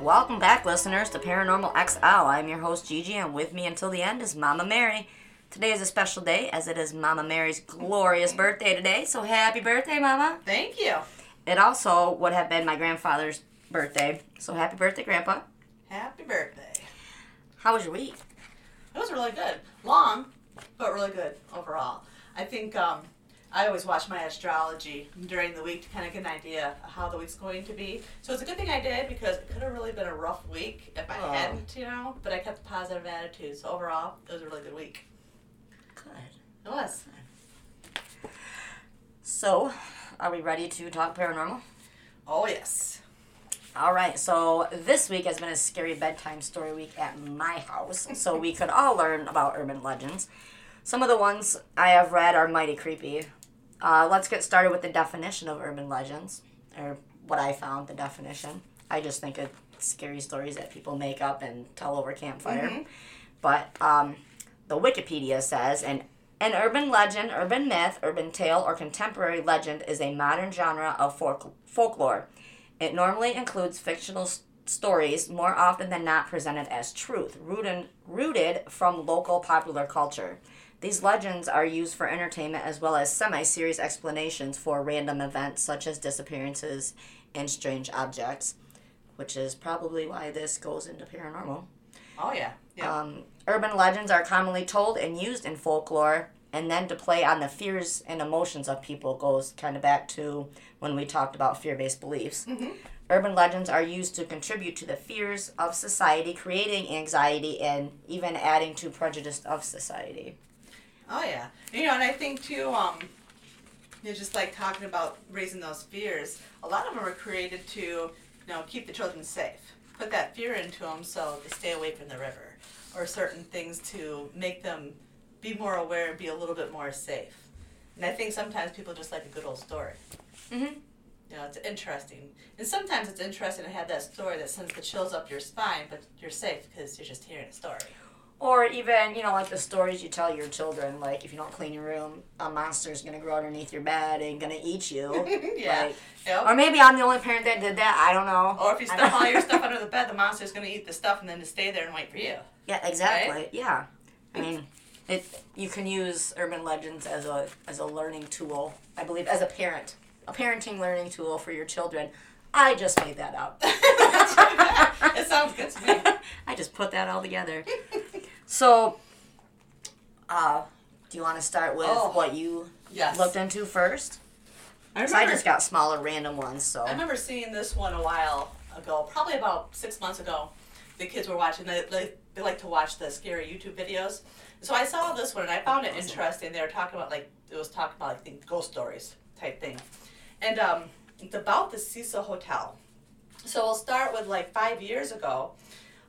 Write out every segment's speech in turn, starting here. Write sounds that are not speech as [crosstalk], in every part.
Welcome back, listeners, to Paranormal XL. I'm your host, Gigi, and with me until the end is Mama Mary. Today is a special day as it is Mama Mary's glorious birthday today, so happy birthday, Mama. Thank you. It also would have been my grandfather's birthday, so happy birthday, Grandpa. Happy birthday. How was your week? It was really good. Long, but really good overall. I think um, I always watch my astrology during the week to kind of get an idea of how the week's going to be. So it's a good thing I did because it could have really been a rough week if I Oh. hadn't, you know. But I kept a positive attitude. So overall, it was a really good week. It was. So, are we ready to talk paranormal? Oh yes. All right, so this week has been a scary bedtime story week at my house, so we [laughs] could all learn about urban legends. Some of the ones I have read are mighty creepy. Uh, let's get started with the definition of urban legends, or what I found the definition. I just think of scary stories that people make up and tell over campfire. But um, the Wikipedia says an an urban legend, urban myth, urban tale, or contemporary legend is a modern genre of folk- folklore. It normally includes fictional s- stories, more often than not presented as truth, rooted, rooted from local popular culture. These legends are used for entertainment as well as semi serious explanations for random events such as disappearances and strange objects, which is probably why this goes into paranormal. Oh yeah. Yeah. Um, urban legends are commonly told and used in folklore, and then to play on the fears and emotions of people goes kind of back to when we talked about fear based beliefs. Urban legends are used to contribute to the fears of society, creating anxiety and even adding to prejudice of society. Oh yeah, you know, and I think too, um, you know, just like talking about raising those fears. A lot of them are created to, you know, keep the children safe. Put that fear into them so they stay away from the river, or certain things to make them be more aware and be a little bit more safe. And I think sometimes people just like a good old story. Mhm. You know, it's interesting, and sometimes it's interesting to have that story that sends the chills up your spine, but you're safe because you're just hearing a story. Or even, you know, like the stories you tell your children, like if you don't clean your room, a monster's gonna grow underneath your bed and gonna eat you. [laughs] yeah. Like, Yep. Or maybe I'm the only parent that did that. I don't know. Or if you stuff all your [laughs] stuff under the bed, the monster's gonna eat the stuff and then just stay there and wait for you. Yeah, exactly. Yeah. I mean, it you can use urban legends as a as a learning tool. I believe as a parent, a parenting learning tool for your children. I just made that up. [laughs] it sounds good to me. [laughs] I just put that all together. So, uh, do you want to start with Oh. what you Yes. looked into first? I remember, just got smaller random ones. So I remember seeing this one a while ago, probably about six months ago. The kids were watching. They, they, they like to watch the scary YouTube videos. So I saw this one and I found it interesting. They were talking about like it was talking about like think ghost stories type thing, and um, it's about the Cecil Hotel. So we'll start with like five years ago.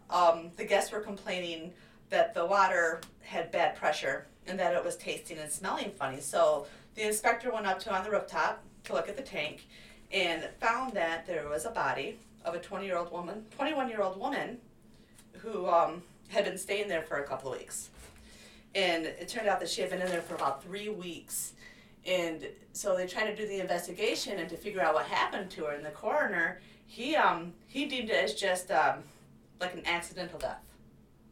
Um, the guests were complaining that the water had bad pressure and that it was tasting and smelling funny. So the inspector went up to on the rooftop to look at the tank and found that there was a body of a 20 year old woman, 21 year old woman who um, had been staying there for a couple of weeks. And it turned out that she had been in there for about three weeks. And so they tried to do the investigation and to figure out what happened to her. And the coroner, he um he deemed it as just um, like an accidental death.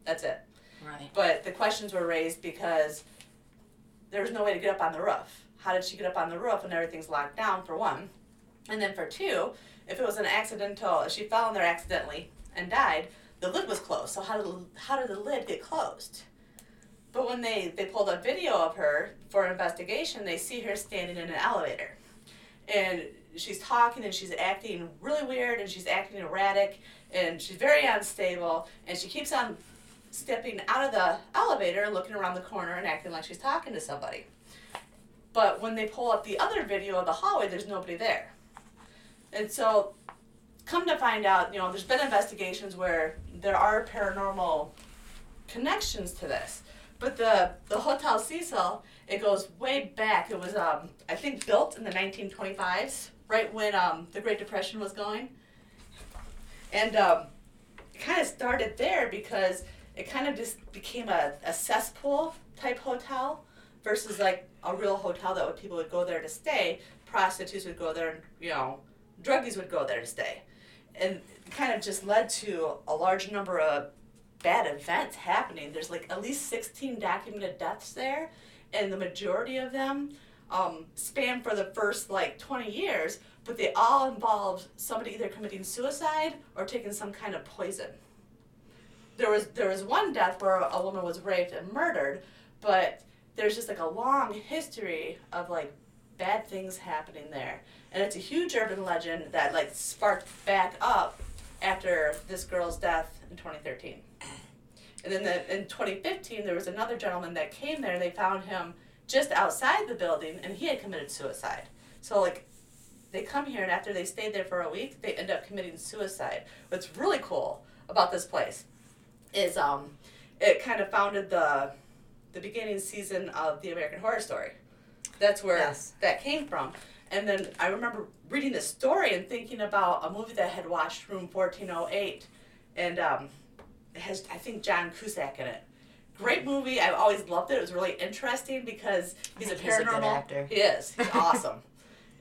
That's it. right. But the questions were raised because there was no way to get up on the roof. How did she get up on the roof when everything's locked down, for one? And then for two, if it was an accidental, if she fell in there accidentally and died, the lid was closed. So how did how did the lid get closed? But when they, they pulled a video of her for investigation, they see her standing in an elevator. And she's talking and she's acting really weird and she's acting erratic and she's very unstable and she keeps on stepping out of the elevator and looking around the corner and acting like she's talking to somebody. But when they pull up the other video of the hallway, there's nobody there. And so, come to find out, you know, there's been investigations where there are paranormal connections to this. But the the Hotel Cecil, it goes way back. It was um I think built in the 1925s, right when um the Great Depression was going. And um, it kind of started there because it kind of just became a, a cesspool type hotel versus like a real hotel that would, people would go there to stay. Prostitutes would go there, and you know, druggies would go there to stay, and it kind of just led to a large number of bad events happening. There's like at least 16 documented deaths there, and the majority of them um, span for the first like 20 years, but they all involved somebody either committing suicide or taking some kind of poison. There was there was one death where a woman was raped and murdered, but there's just like a long history of like bad things happening there, and it's a huge urban legend that like sparked back up after this girl's death in 2013. And then the, in 2015, there was another gentleman that came there. and They found him just outside the building, and he had committed suicide. So like, they come here, and after they stayed there for a week, they end up committing suicide. What's really cool about this place is um, it kind of founded the the beginning season of the American Horror Story. That's where Yes. that came from. And then I remember reading the story and thinking about a movie that I had watched, Room 1408, and um, has I think John Cusack in it. Great movie. I've always loved it. It was really interesting because he's a think he's a paranormal. actor. He is. He's [laughs] awesome,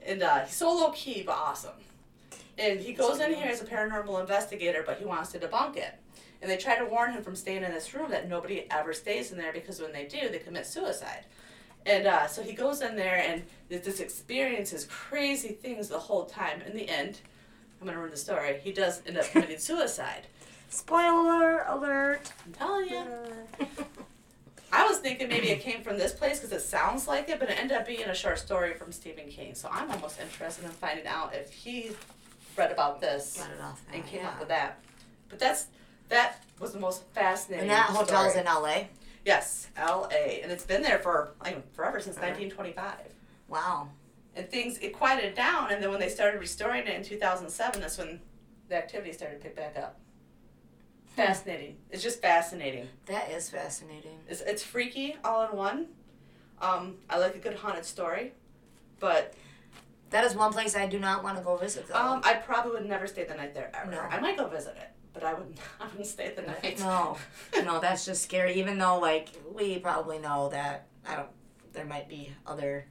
and uh, he's so low key but awesome. And he goes in here as a paranormal investigator, but he wants to debunk it. And they try to warn him from staying in this room that nobody ever stays in there because when they do, they commit suicide. And uh, so he goes in there and this experiences crazy things the whole time. In the end, I'm gonna ruin the story. He does end up [laughs] committing suicide. Spoiler alert. I'm telling you. [laughs] I was thinking maybe it came from this place because it sounds like it, but it ended up being a short story from Stephen King. So I'm almost interested in finding out if he read about this off and came yeah. up with that. But that's that was the most fascinating. And that hotel's story. in LA. yes, L.A. and it's been there for like forever since Uh-huh. 1925. Wow. And things it quieted down, and then when they started restoring it in 2007, that's when the activity started to pick back up. Fascinating. It's just fascinating. That is fascinating. It's, it's freaky all in one. Um, I like a good haunted story, but That is one place I do not want to go visit though. um, I probably would never stay the night there ever. No. I might go visit it, but I wouldn't. [laughs] I wouldn't stay the night. no. no, that's just scary. Even though like we probably know that I don't there might be other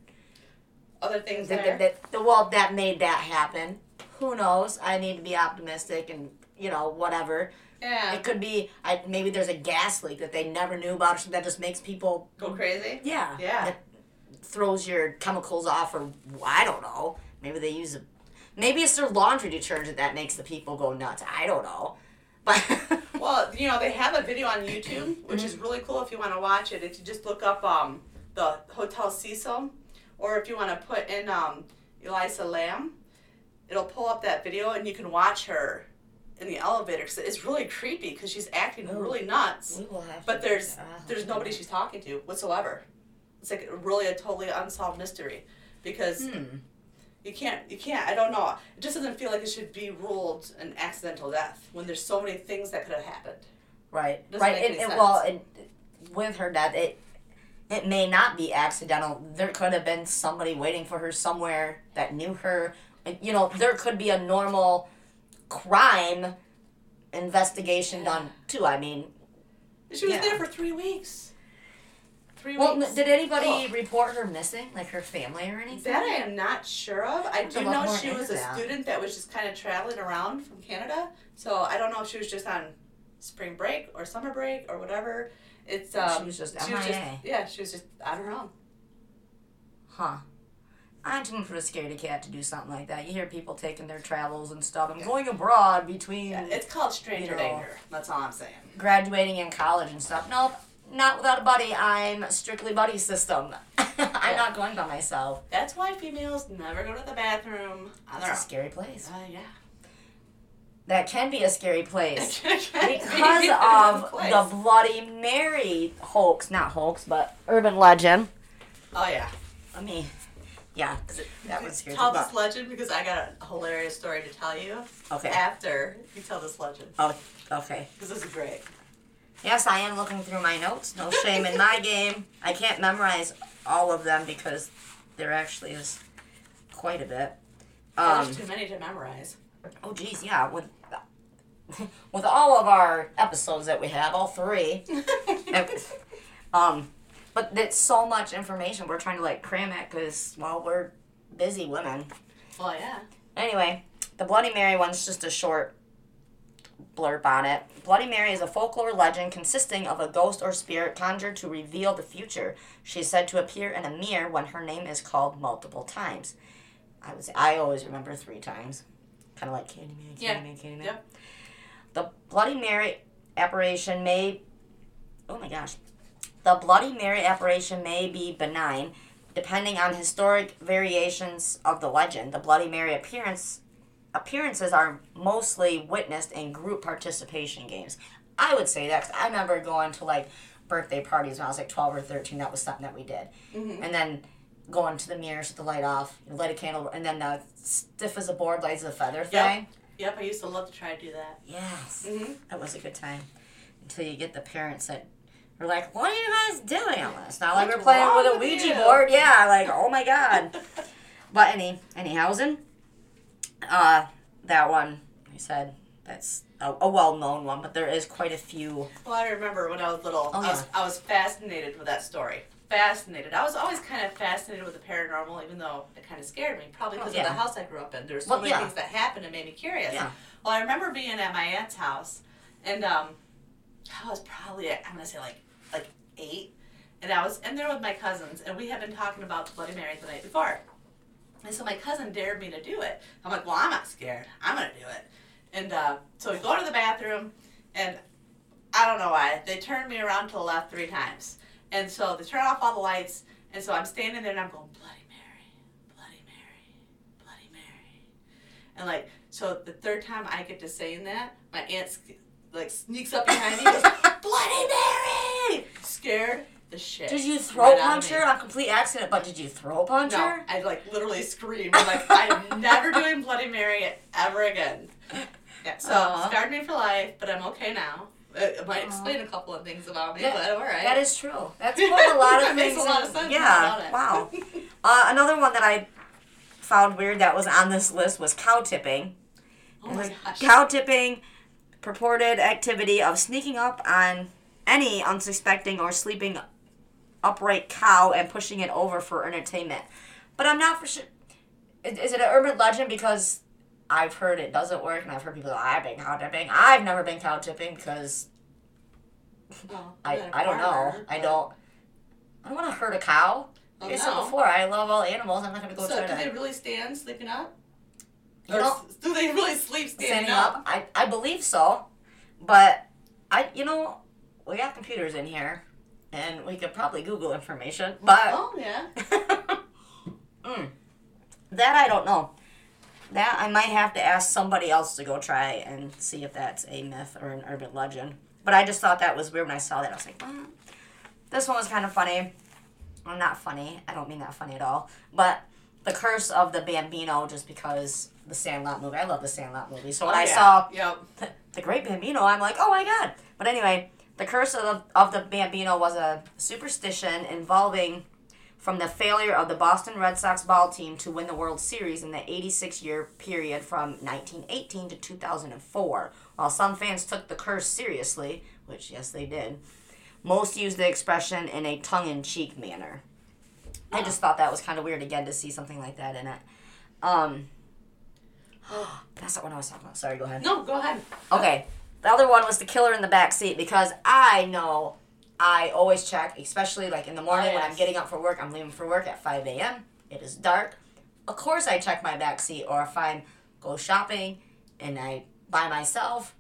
Other things that, there. that, that the well that made that happen. Who knows? I need to be optimistic and you know whatever. Yeah. It could be I maybe there's a gas leak that they never knew about or that just makes people Go crazy. yeah Yeah. that throws your chemicals off or I don't know. Maybe they use a maybe it's their laundry detergent that makes the people go nuts. I don't know. But [laughs] Well, you know, they have a video on YouTube, which is really cool if you want to watch it. If you just look up um, the Hotel Cecil, or if you want to put in um, Elisa Lam, it'll pull up that video and you can watch her in the elevator. Cause it's really creepy because she's acting Ooh. really nuts. we will have But there's there's nobody she's talking to whatsoever. It's like really a totally unsolved mystery because Hmm. you can't you can't I don't know. It just doesn't feel like it should be ruled an accidental death when there's so many things that could have happened. Right. Right. And, well, and with her death, it it may not be accidental. There could have been somebody waiting for her somewhere that knew her. And, you know, there could be a normal crime investigation done too. I mean, She was Yeah. there for three weeks. Three well, weeks. did anybody Oh. report her missing, like her family or anything? That I am not sure of. I do know she was into a that. student that was just kind of traveling around from Canada. So I don't know if she was just on spring break or summer break or whatever. It's um, She was just she was just yeah, she was just on her own. Huh. I'm too much of a scaredy cat to do something like that. You hear people taking their travels and stuff. I'm going abroad between Yeah, it's called stranger You know. danger. That's all I'm saying. graduating in college and stuff. Nope, not without a buddy. I'm strictly buddy system. [laughs] I'm Yeah. not going by myself. That's why females never go to the bathroom That's a scary place. Uh, yeah. That can be a scary place [laughs] because [laughs] of the Bloody Mary hoax. Not hoax, but urban legend. Oh yeah. I mean, yeah, that was scary. Tell this legend because I got a hilarious story to tell you Okay. after you tell this legend Oh, okay. because this is great. Yes, I am looking through my notes. No shame in my game. I can't memorize all of them because there actually is quite a bit. Um, There's too many to memorize. oh, geez, yeah. With [laughs] with all of our episodes that we have, all three, [laughs] um, but it's so much information. We're trying to like cram it because well, we're busy women. well, yeah. Anyway, the Bloody Mary one's just a short blurb on it. Bloody Mary is a folklore legend consisting of a ghost or spirit conjured to reveal the future. She is said to appear in a mirror when her name is called multiple times. I was I always remember three times, kind of like Candyman, Candyman, Yeah. Candyman. Yep. The Bloody Mary apparition may, oh my gosh, the Bloody Mary apparition may be benign, depending on historic variations of the legend. The Bloody Mary appearance appearances are mostly witnessed in group participation games. I would say that 'cause I remember going to like birthday parties when I was like 12 or 13. That was something that we did. Mhm. And then going to the mirrors, the light off, light a candle, and then the stiff as a board, light as a feather thing. Yep, I used to love to try to do that. Yes. Mm-hmm. That was a good time. Until you get the parents that are like, what are you guys doing on this? Not like What's we're playing with a Ouija you?" board. Yeah, like, oh my god. [laughs] But any, any housing? Uh, that one, I said, that's a, a well-known one, but there is quite a few. Well, I remember when I was little, Oh, I, was, I was fascinated with that story. Fascinated. I was always kind of fascinated with the paranormal, even though it kind of scared me, probably Oh, because yeah. of the house I grew up in. There's so Well, many yeah. things that happened and made me curious. Yeah. Well, I remember being at my aunt's house, and um, I was probably I'm gonna say like like eight, and I was in there with my cousins, and we had been talking about Bloody Mary the night before. And so my cousin dared me to do it. I'm like, well, I'm not scared. I'm gonna do it. And uh, so we go to the bathroom, and I don't know why they turned me around to the left three times, and so they turn off all the lights, and so I'm standing there and I'm going Bloody Mary, Bloody Mary, Bloody Mary, and like so the third time I get to saying that, my aunt like sneaks up behind me, and goes [laughs] Bloody Mary, scared the shit. Did you throw right punch her on complete accident? But did you throw a punch No, her? I like literally screamed. I'm like, I'm [laughs] never doing Bloody Mary ever again. Yeah, so Aw. scarred me for life, but I'm okay now. It, it might explain a couple of things about me, but all right. That is true. That's [laughs] a lot of things. makes a lot of sense. Yeah. Wow. [laughs] Uh, another one that I found weird that was on this list was cow tipping. oh my gosh. Cow tipping, purported activity of sneaking up on any unsuspecting or sleeping upright cow and pushing it over for entertainment. But I'm not for sure. Is, is it an urban legend? Because I've heard it doesn't work, and I've heard people. I've been cow tipping. I've never been cow tipping because Well, I I'm not a I don't know. I don't. I don't want to hurt a cow. Oh, Like I said no. before, I love all animals. I'm not gonna go So do to. they really stand sleeping up? You Or know- do they really sleep standing, standing up. I, I believe so, but I you know we got computers in here, and we could probably Google information. But Oh yeah. [laughs] mm, that I don't know. That I might have to ask somebody else to go try and see if that's a myth or an urban legend. But I just thought that was weird when I saw that. I was like, mm. this one was kind of funny. Well, not funny. I don't mean that funny at all. But the curse of the Bambino, just because the Sandlot movie. I love the Sandlot movie. So when Oh, I yeah. saw Yep. the, the Great Bambino, I'm like, oh my god. But anyway, the curse of the, of the Bambino was a superstition involving from the failure of the Boston Red Sox ball team to win the World Series in the 86 year period from 1918 to 2004. While some fans took the curse seriously, which yes they did, most used the expression in a tongue in cheek manner. I just thought that was kind of weird again to see something like that in it. Um, [gasps] that's not what I was talking about. Sorry, go ahead. No, go ahead. Okay. The other one was the killer in the back seat because I know I always check, especially like in the morning when I'm getting up for work. I'm leaving for work at 5 a.m. It is dark. Of course, I check my back seat, or if I'm go shopping and I by myself,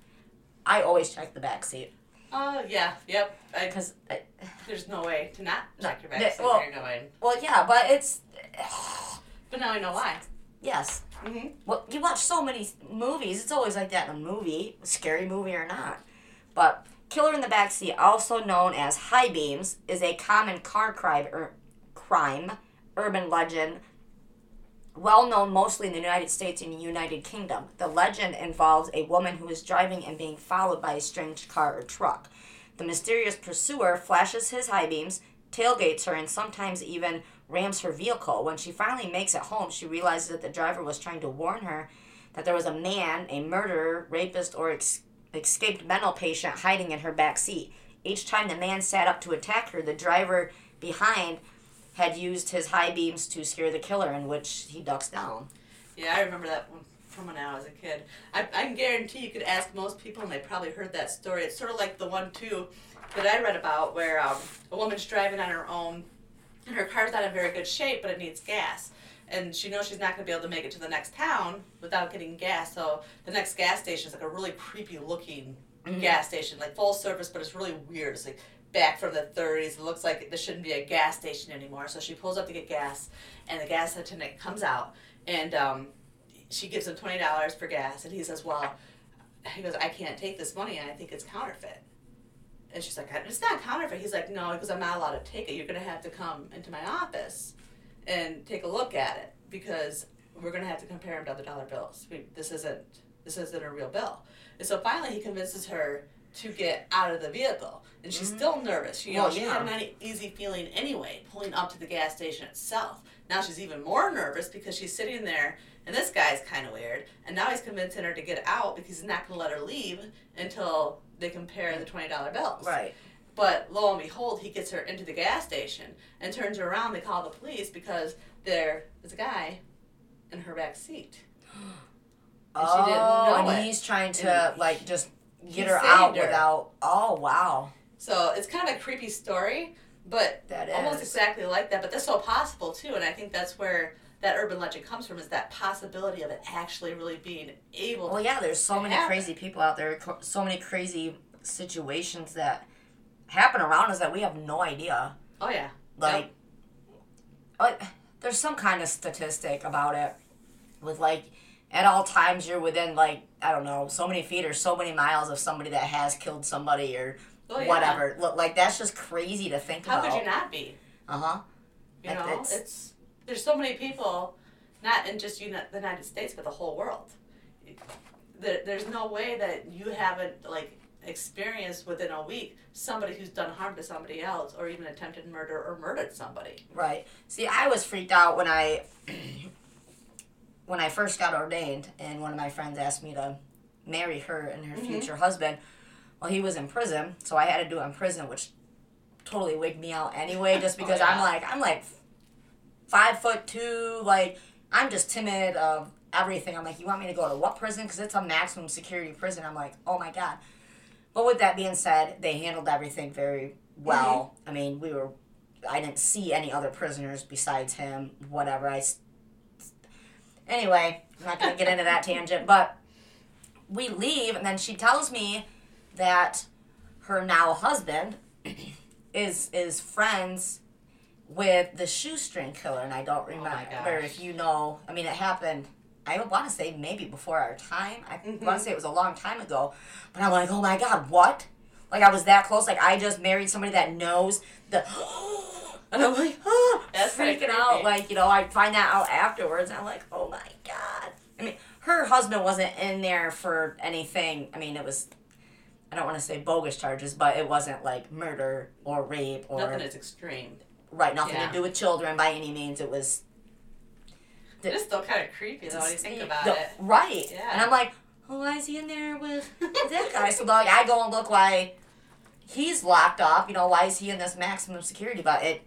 I always check the back seat Oh yeah. Yep. Because, there's no way to not check your back seat well- when you're going. well, yeah, but it's But now I know why. yes. Mm-hmm. Well, you watch so many movies. It's always like that in a movie, scary movie or not. But killer in the backseat, also known as high beams, is a common car crime, ur- crime urban legend. Well known mostly in the United States and United Kingdom. The legend involves a woman who is driving and being followed by a strange car or truck. The mysterious pursuer flashes his high beams, tailgates her, and sometimes even rams her vehicle. When she finally makes it home, she realizes that the driver was trying to warn her that there was a man, a murderer, rapist, or ex- escaped mental patient hiding in her back seat. Each time the man sat up to attack her, the driver behind had used his high beams to scare the killer, in which he ducks down. Yeah, I remember that one from when I was a kid. I, I can guarantee you could ask most people, and they probably heard that story. It's sort of like the one too that I read about, where um, a woman's driving on her own, and her car's not in very good shape, but it needs gas. And she knows she's not going to be able to make it to the next town without getting gas. So the next gas station is like a really creepy looking gas station, like full service, but it's really weird. It's like back from the 30s. It looks like there shouldn't be a gas station anymore. So she pulls up to get gas, and the gas attendant comes out, and um, she gives him twenty dollars for gas, and he says, "Well," he goes, "I can't take this money, and I think it's counterfeit." And she's like, "It's not counterfeit." He's like, "No, because I'm not allowed to take it. You're gonna have to come into my office and take a look at it because we're gonna have to compare them to other dollar bills. We, this isn't this isn't a real bill." And so finally, he convinces her to get out of the vehicle, and she's mm-hmm. still nervous. You know, Well, she yeah. had an easy feeling anyway, pulling up to the gas station itself. Now she's even more nervous because she's sitting there, and this guy's kind of weird. And now he's convincing her to get out because he's not going to let her leave until they compare the twenty dollar bills. Right. But lo and behold, he gets her into the gas station and turns her around. They call the police because there is a guy in her back seat. [gasps] And she didn't oh, know and it. he's trying to And like just get her out her. without. Oh wow, So it's kind of a creepy story, but that almost is. exactly like that. But that's so possible too, and I think that's where that urban legend comes from is that possibility of it actually really being able. Well, yeah, there's so many happened. crazy people out there, so many crazy situations that happen around us that we have no idea. Oh yeah. Like, like, there's some kind of statistic about it with like at all times you're within like I don't know so many feet or so many miles of somebody that has killed somebody or Oh, yeah. whatever. Like that's just crazy to think How about. could you not be? Uh huh. You know, it's- it's, there's so many people, not in just uni- the United States, but the whole world. There, there's no way that you haven't like experienced within a week somebody who's done harm to somebody else, or even attempted murder or murdered somebody. Right. See, I was freaked out when I [clears throat] when I first got ordained, and one of my friends asked me to marry her and her Mhm. future husband. Well, he was in prison, so I had to do it in prison, which totally wigged me out anyway. Just [laughs] Oh, because yeah. I'm like I'm like five foot two, like I'm just timid of everything. I'm like, you want me to go to what prison? Because it's a maximum security prison. I'm like, oh my god. But with that being said, they handled everything very well. Mm-hmm. I mean, we were I didn't see any other prisoners besides him. Whatever. I. Anyway, I'm not gonna get into that tangent, but we leave, and then she tells me that her now husband is is friends with the shoestring killer, and I don't Oh remember gosh. if you know. I mean, it happened. I want to say maybe before our time. I Mhm. want to say it was a long time ago, but I'm like, oh my god, what? Like I was that close. Like I just married somebody that knows the. [gasps] And I'm like, oh, [gasps] That's freaking out. Like, you know, I find that out afterwards. And I'm like, oh my God. I mean, her husband wasn't in there for anything. I mean, it was, I don't want to say bogus charges, but it wasn't like murder or rape or, Nothing is extreme. Right, nothing Yeah. to do with children by any means. It was, The- It's still kind of creepy though when you think about the- it. Right. Yeah. And I'm like, oh, why is he in there with that guy? So like, I go and look why he's locked up. You know, why is he in this maximum security? But it,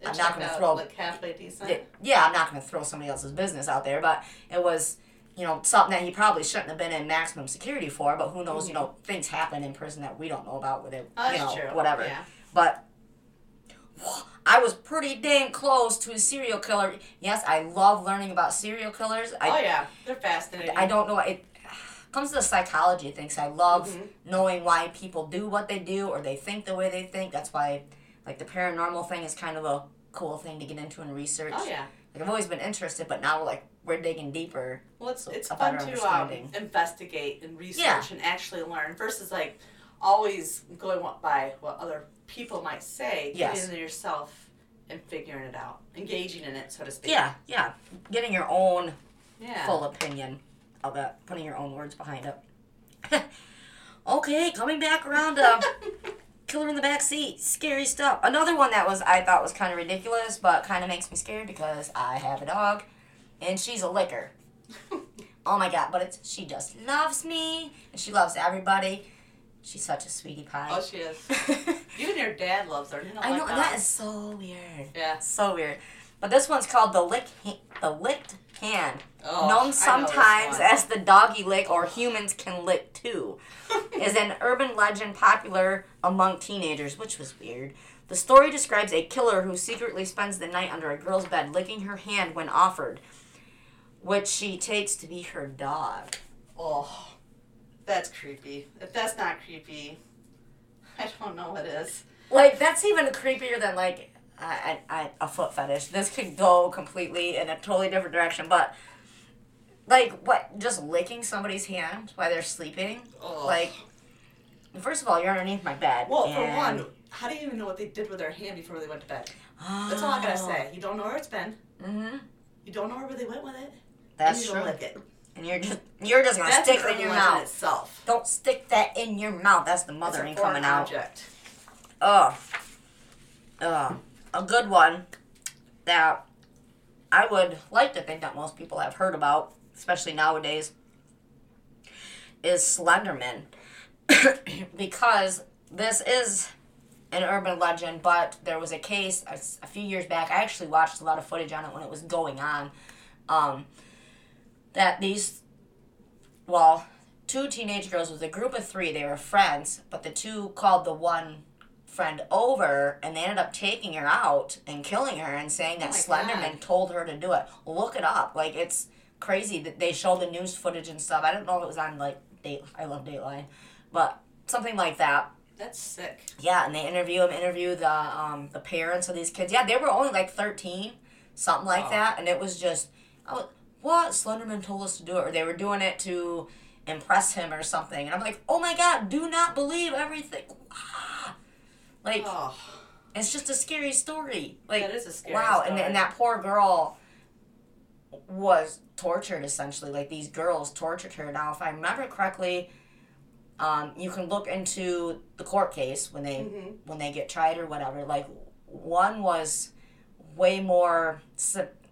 It I'm not gonna out, throw- like halfway decent. it- yeah, I'm not going to throw somebody else's business out there, but it was, you know, something that he probably shouldn't have been in maximum security for. But who knows? You hmm. know, things happen in prison that we don't know about with it. Oh, you know, true. whatever. Yeah. But I was pretty dang close to a serial killer. Yes, I love learning about serial killers. I, oh yeah, they're fascinating. I don't know. It comes to the psychology of things. I love Mhm. knowing why people do what they do or they think the way they think. That's why, like, the paranormal thing is kind of a cool thing to get into and research. Oh yeah. Like, I've always been interested, but now, like, we're digging deeper. Well, it's So it's fun to um, investigate and research Yeah. and actually learn versus like always going by what other people might say. Yes. Getting into yourself and figuring it out, engaging in it, so to speak. Yeah, yeah. Getting your own Yeah. full opinion of it, putting your own words behind it. [laughs] Okay, coming back around to [laughs] killer in the back seat. Scary stuff. Another one that was I thought was kind of ridiculous, but kind of makes me scared because I have a dog, and she's a licker. [laughs] oh my god! But it's she just loves me, and she loves everybody. She's such a sweetie pie. Oh, she is. [laughs] Even your dad loves her. You know, I know like that is so weird. Yeah. So weird. But this one's called the lick, ha- the licked hand, Oh, known sometimes as the doggy lick or humans can lick too, [laughs] is an urban legend popular among teenagers, which was weird. The story describes a killer who secretly spends the night under a girl's bed, licking her hand when offered, which she takes to be her dog. Oh, that's creepy. If that's not creepy, [laughs] I don't know what is. Like that's even creepier than like I, I, I, a foot fetish. This could go completely in a totally different direction, but like what? Just licking somebody's hand while they're sleeping? Oh. Like, first of all, you're underneath my bed. well, for one, how do you even know what they did with their hand before they went to bed? That's all I gotta say. You don't know where it's been. Mm-hmm. You don't know where they went with it. That's and you true. don't lick it. And you're just you're just gonna That's stick it in your mouth. itself. Don't stick that in your mouth. That's the mothering coming out. object. Ugh. Ugh. A good one that I would like to think that most people have heard about, especially nowadays, is Slenderman. [coughs] because this is an urban legend, but there was a case a, a few years back. I actually watched a lot of footage on it when it was going on. Um, that these, well, two teenage girls with a group of three. They were friends, but the two called the one friend over, and they ended up taking her out and killing her, and saying that Oh Slenderman God. told her to do it. Look it up. Like it's crazy that they show the news footage and stuff. I don't know if it was on like date. I love Dateline, but something like that. That's sick. Yeah, and they interview him, interview the um the parents of these kids. Yeah, they were only like thirteen, something like Wow. that, and it was just, I was, what Slenderman told us to do it, or they were doing it to impress him or something. And I'm like, oh my god, do not believe everything. Ah. [sighs] Like Oh, it's just a scary story. Like that is a scary wow, story. and and that poor girl was tortured essentially. Like these girls tortured her. Now, if I remember correctly, um, you can look into the court case when they Mhm. when they get tried or whatever. Like one was way more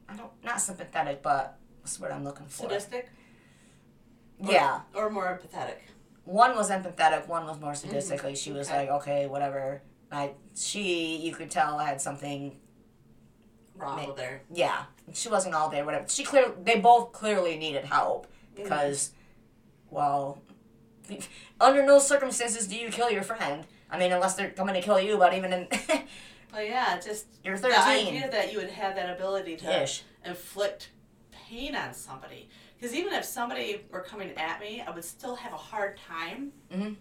I don't not sympathetic, but the word I'm looking for? sadistic. Or- Yeah, Or more empathetic. one was empathetic, one was more Mm-hmm. Like she was Okay. like, okay, whatever. I she you could tell had something Wrong with there. yeah, she wasn't all there. Whatever. She clear. They both clearly needed help because, well, [laughs] under no circumstances do you kill your friend. I mean, unless they're coming to kill you. But even in [laughs] But yeah, just you're 13. the idea that you would have that ability to ish. inflict pain on somebody. Because even if somebody were coming at me, I would still have a hard time. Mhm.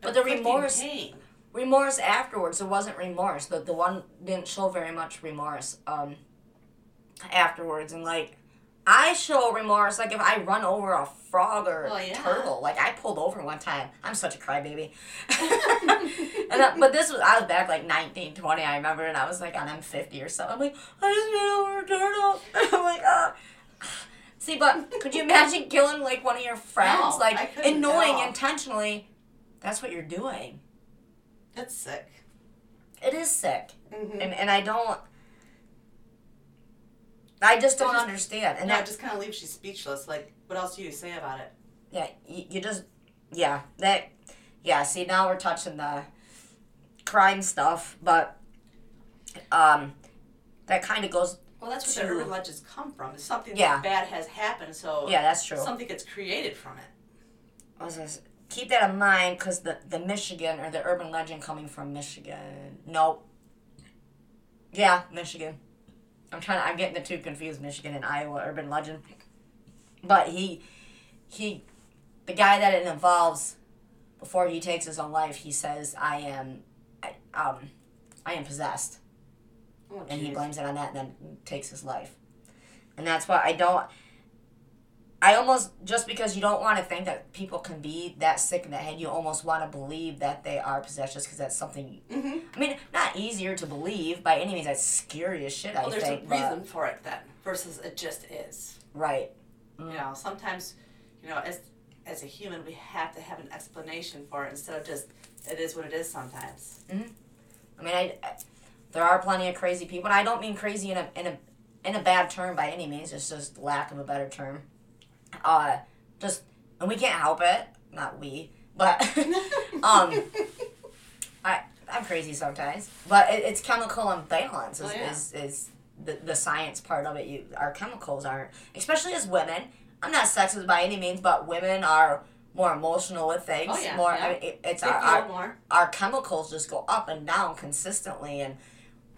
But the remorse- Pain. Remorse afterwards. There wasn't remorse. The the one didn't show very much remorse. Um. Afterwards, and like. I show remorse like if I run over a frog or Well, a yeah. turtle. Like I pulled over one time. I'm such a crybaby. [laughs] [laughs] and uh, but this was I was back like 19, 20, I remember, and I was like on M50 or something. I'm like, I just ran over a turtle. And [laughs] I'm like, ah. See, but could you imagine killing like one of your friends, No, like couldn't and at knowing all. intentionally? That's what you're doing. That's sick. It is sick, Mm-hmm. and and I don't. I just don't just- understand, and that that just kind of leaves you speechless. Like, what else do you say about it? Yeah, you, you just, yeah, that, yeah. See, now we're touching the crime stuff, but, um, that kind of goes. Well, that's To- where the urban legends come from. It's something Yeah. that bad has happened, so Yeah, that's true. something gets created from it. I was gonna s- keep that in mind because the the Michigan or the urban legend coming from Michigan. Nope. Yeah, Michigan. I'm trying. To, I'm getting the two confused. Michigan and Iowa urban legend. But he, he, the guy that it involves, before he takes his own life, he says, "I am, I, um, I am possessed." Oh, and he blames it on that and then takes his life. And that's why I don't. I almost just because you don't want to think that people can be that sick in the head, you almost want to believe that they are possessed just because that's something. Mhm. I mean, not easier to believe by any means. That's scary as shit. Well, I there's think. a reason for it then, versus it just is. right. You know, sometimes, you know, as as a human, we have to have an explanation for it instead of just it is what it is sometimes. I mean, I, I- there are plenty of crazy people, and I don't mean crazy in a in a in a bad term by any means. It's just lack of a better term. Uh, just and we can't help it. Not we, but [laughs] um, I I'm crazy sometimes. But it, it's chemical imbalance is, Oh, yeah. is is the the science part of it. You our chemicals aren't, especially as women. I'm not sexist by any means, but women are more emotional with things. Oh, yeah, more. yeah. I mean, it, it's They our, our more. our chemicals just go up and down consistently and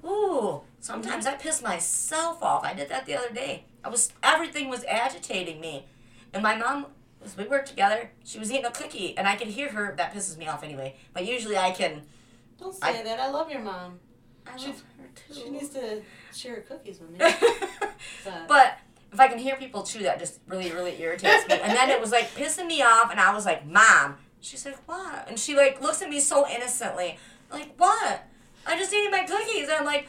ooh sometimes i piss myself off i did that the other day i was everything was agitating me and my mom was we worked together she was eating a cookie and i could hear her that pisses me off anyway but usually i can Don't say I- that. I love your mom. i She- love her too She needs to share her cookies with me. [laughs] But, but if I can hear people chew, that just really, really irritates me. And then it was like pissing me off, and I was like, "Mom," she's like, "What?" And she like looks at me so innocently, like, "What?" I just ate my cookies, and I'm like,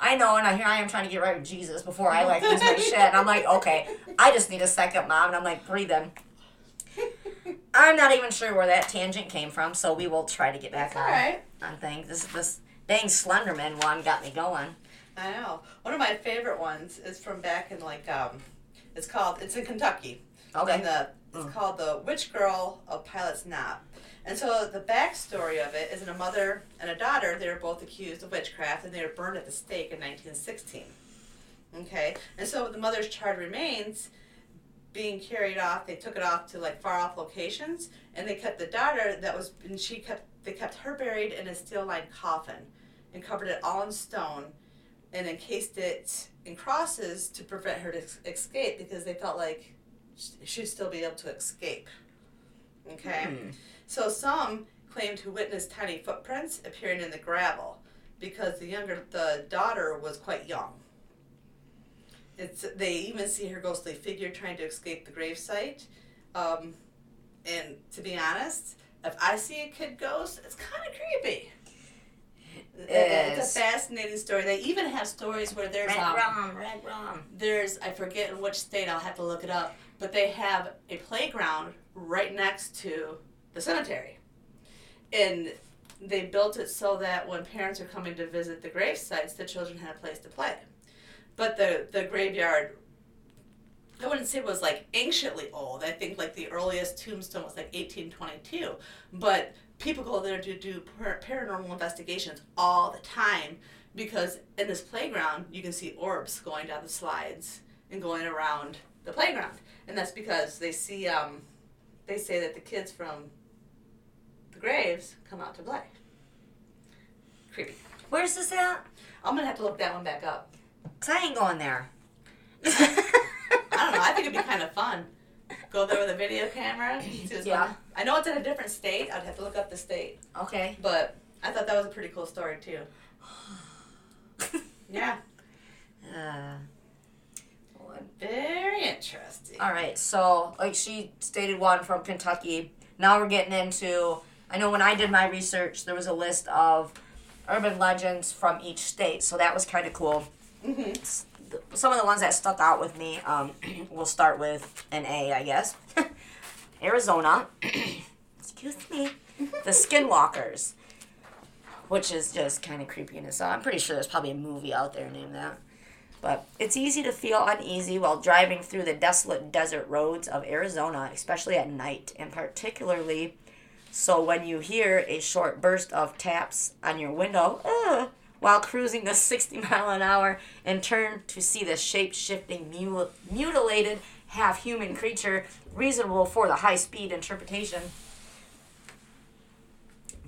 "I know," and I here I am trying to get right with Jesus before I like lose my [laughs] shit. And I'm like, "Okay, I just need a second, Mom," and I'm like, "Breathe in." I'm not even sure where that tangent came from, so we will try to get back on right. on things. This this dang Slenderman one got me going. I know. One of my favorite ones is from back in like um, it's called it's in Kentucky. Okay. And the it's Mm. called the Witch Girl of Pilot's Knob. And so the backstory of it is that a mother and a daughter, they were both accused of witchcraft and they were burned at the stake in 1916. Okay? And so the mother's charred remains being carried off, they took it off to like far off locations and they kept the daughter that was and she kept they kept her buried in a steel lined coffin and covered it all in stone and encased it in crosses to prevent her to escape because they felt like she'd still be able to escape. Okay? Hmm. So some claim to witness tiny footprints appearing in the gravel because the younger the daughter was quite young. It's they even see her ghostly figure trying to escape the gravesite. Um, and to be honest, if I see a kid ghost, it's kind of creepy. It's a fascinating story. They even have stories where there's Red um, rum, red rum. there's I forget in which state I'll have to look it up, but they have a playground right next to the cemetery. And they built it so that when parents are coming to visit the grave sites, the children had a place to play. But the the graveyard I wouldn't say it was like anciently old. I think like the earliest tombstone was like 1822. But people go there to do paranormal investigations all the time because in this playground you can see orbs going down the slides and going around the playground. And that's because they see um they say that the kids from graves come out to play. Creepy. Where's this at? I'm gonna have to look that one back up. Cause I ain't going there. [laughs] I don't know. I think it'd be kind of fun. Go there with a video camera. Yeah. I know it's in a different state. I'd have to look up the state. okay. But I thought that was a pretty cool story too. [sighs] Yeah. Uh, Very interesting. all right. So, like she stated, one from Kentucky. Now we're getting into. I know when I did my research, there was a list of urban legends from each state, so that was kind of cool. hmm Some of the ones that stuck out with me. Um, [clears throat] we'll start with an A, I guess. [laughs] Arizona. [clears throat] Excuse me. [laughs] The Skinwalkers, which is just kind of creepy in itself. I'm pretty sure there's probably a movie out there named that. But it's easy to feel uneasy while driving through the desolate desert roads of Arizona, especially at night, and particularly so when you hear a short burst of taps on your window uh, while cruising a [laughs] 60 mile an hour and turn to see the shape shifting, mutilated, half human creature reasonable for the high speed interpretation.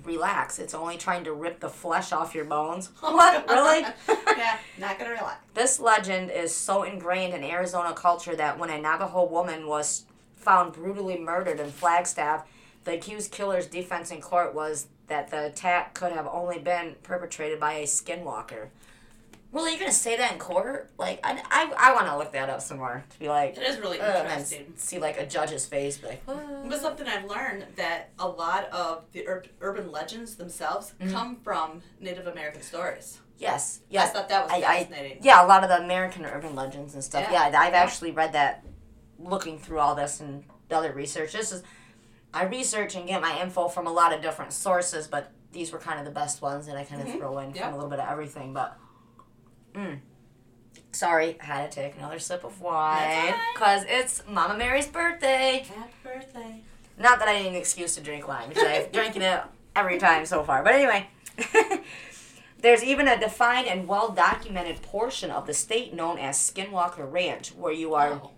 Relax, it's only trying to rip the flesh off your bones. [laughs] What? Really? [laughs] yeah, not gonna relax. This legend is so ingrained in Arizona culture that when a Navajo woman was found brutally murdered in Flagstaff, the accused killer's defense in court was that the attack could have only been perpetrated by a skinwalker. Really, you're gonna say that in court? Like, I, I, I want to look that up some more to be like, It is really and interesting. see like a judge's face, be like, "What?" But something I've learned that a lot of the ur- urban legends themselves Mhm. come from Native American stories. yes, Yes. I thought that was I- I- fascinating. yeah, a lot of the American urban legends and stuff. Yeah. Yeah, I've Yeah. actually read that, looking through all this and the other research. This is I research and get my info from a lot of different sources, but these were kind of the best ones that I kind of Mhm. throw in Yep. from a little bit of everything. But mm. sorry, I had to take another sip of wine That's all right. because it's Mama Mary's birthday. Happy birthday. Not that I need an excuse to drink wine because I've [laughs] drinking it every time so far. But anyway, [laughs] there's even a defined and well documented portion of the state known as Skinwalker Ranch where you are Oh.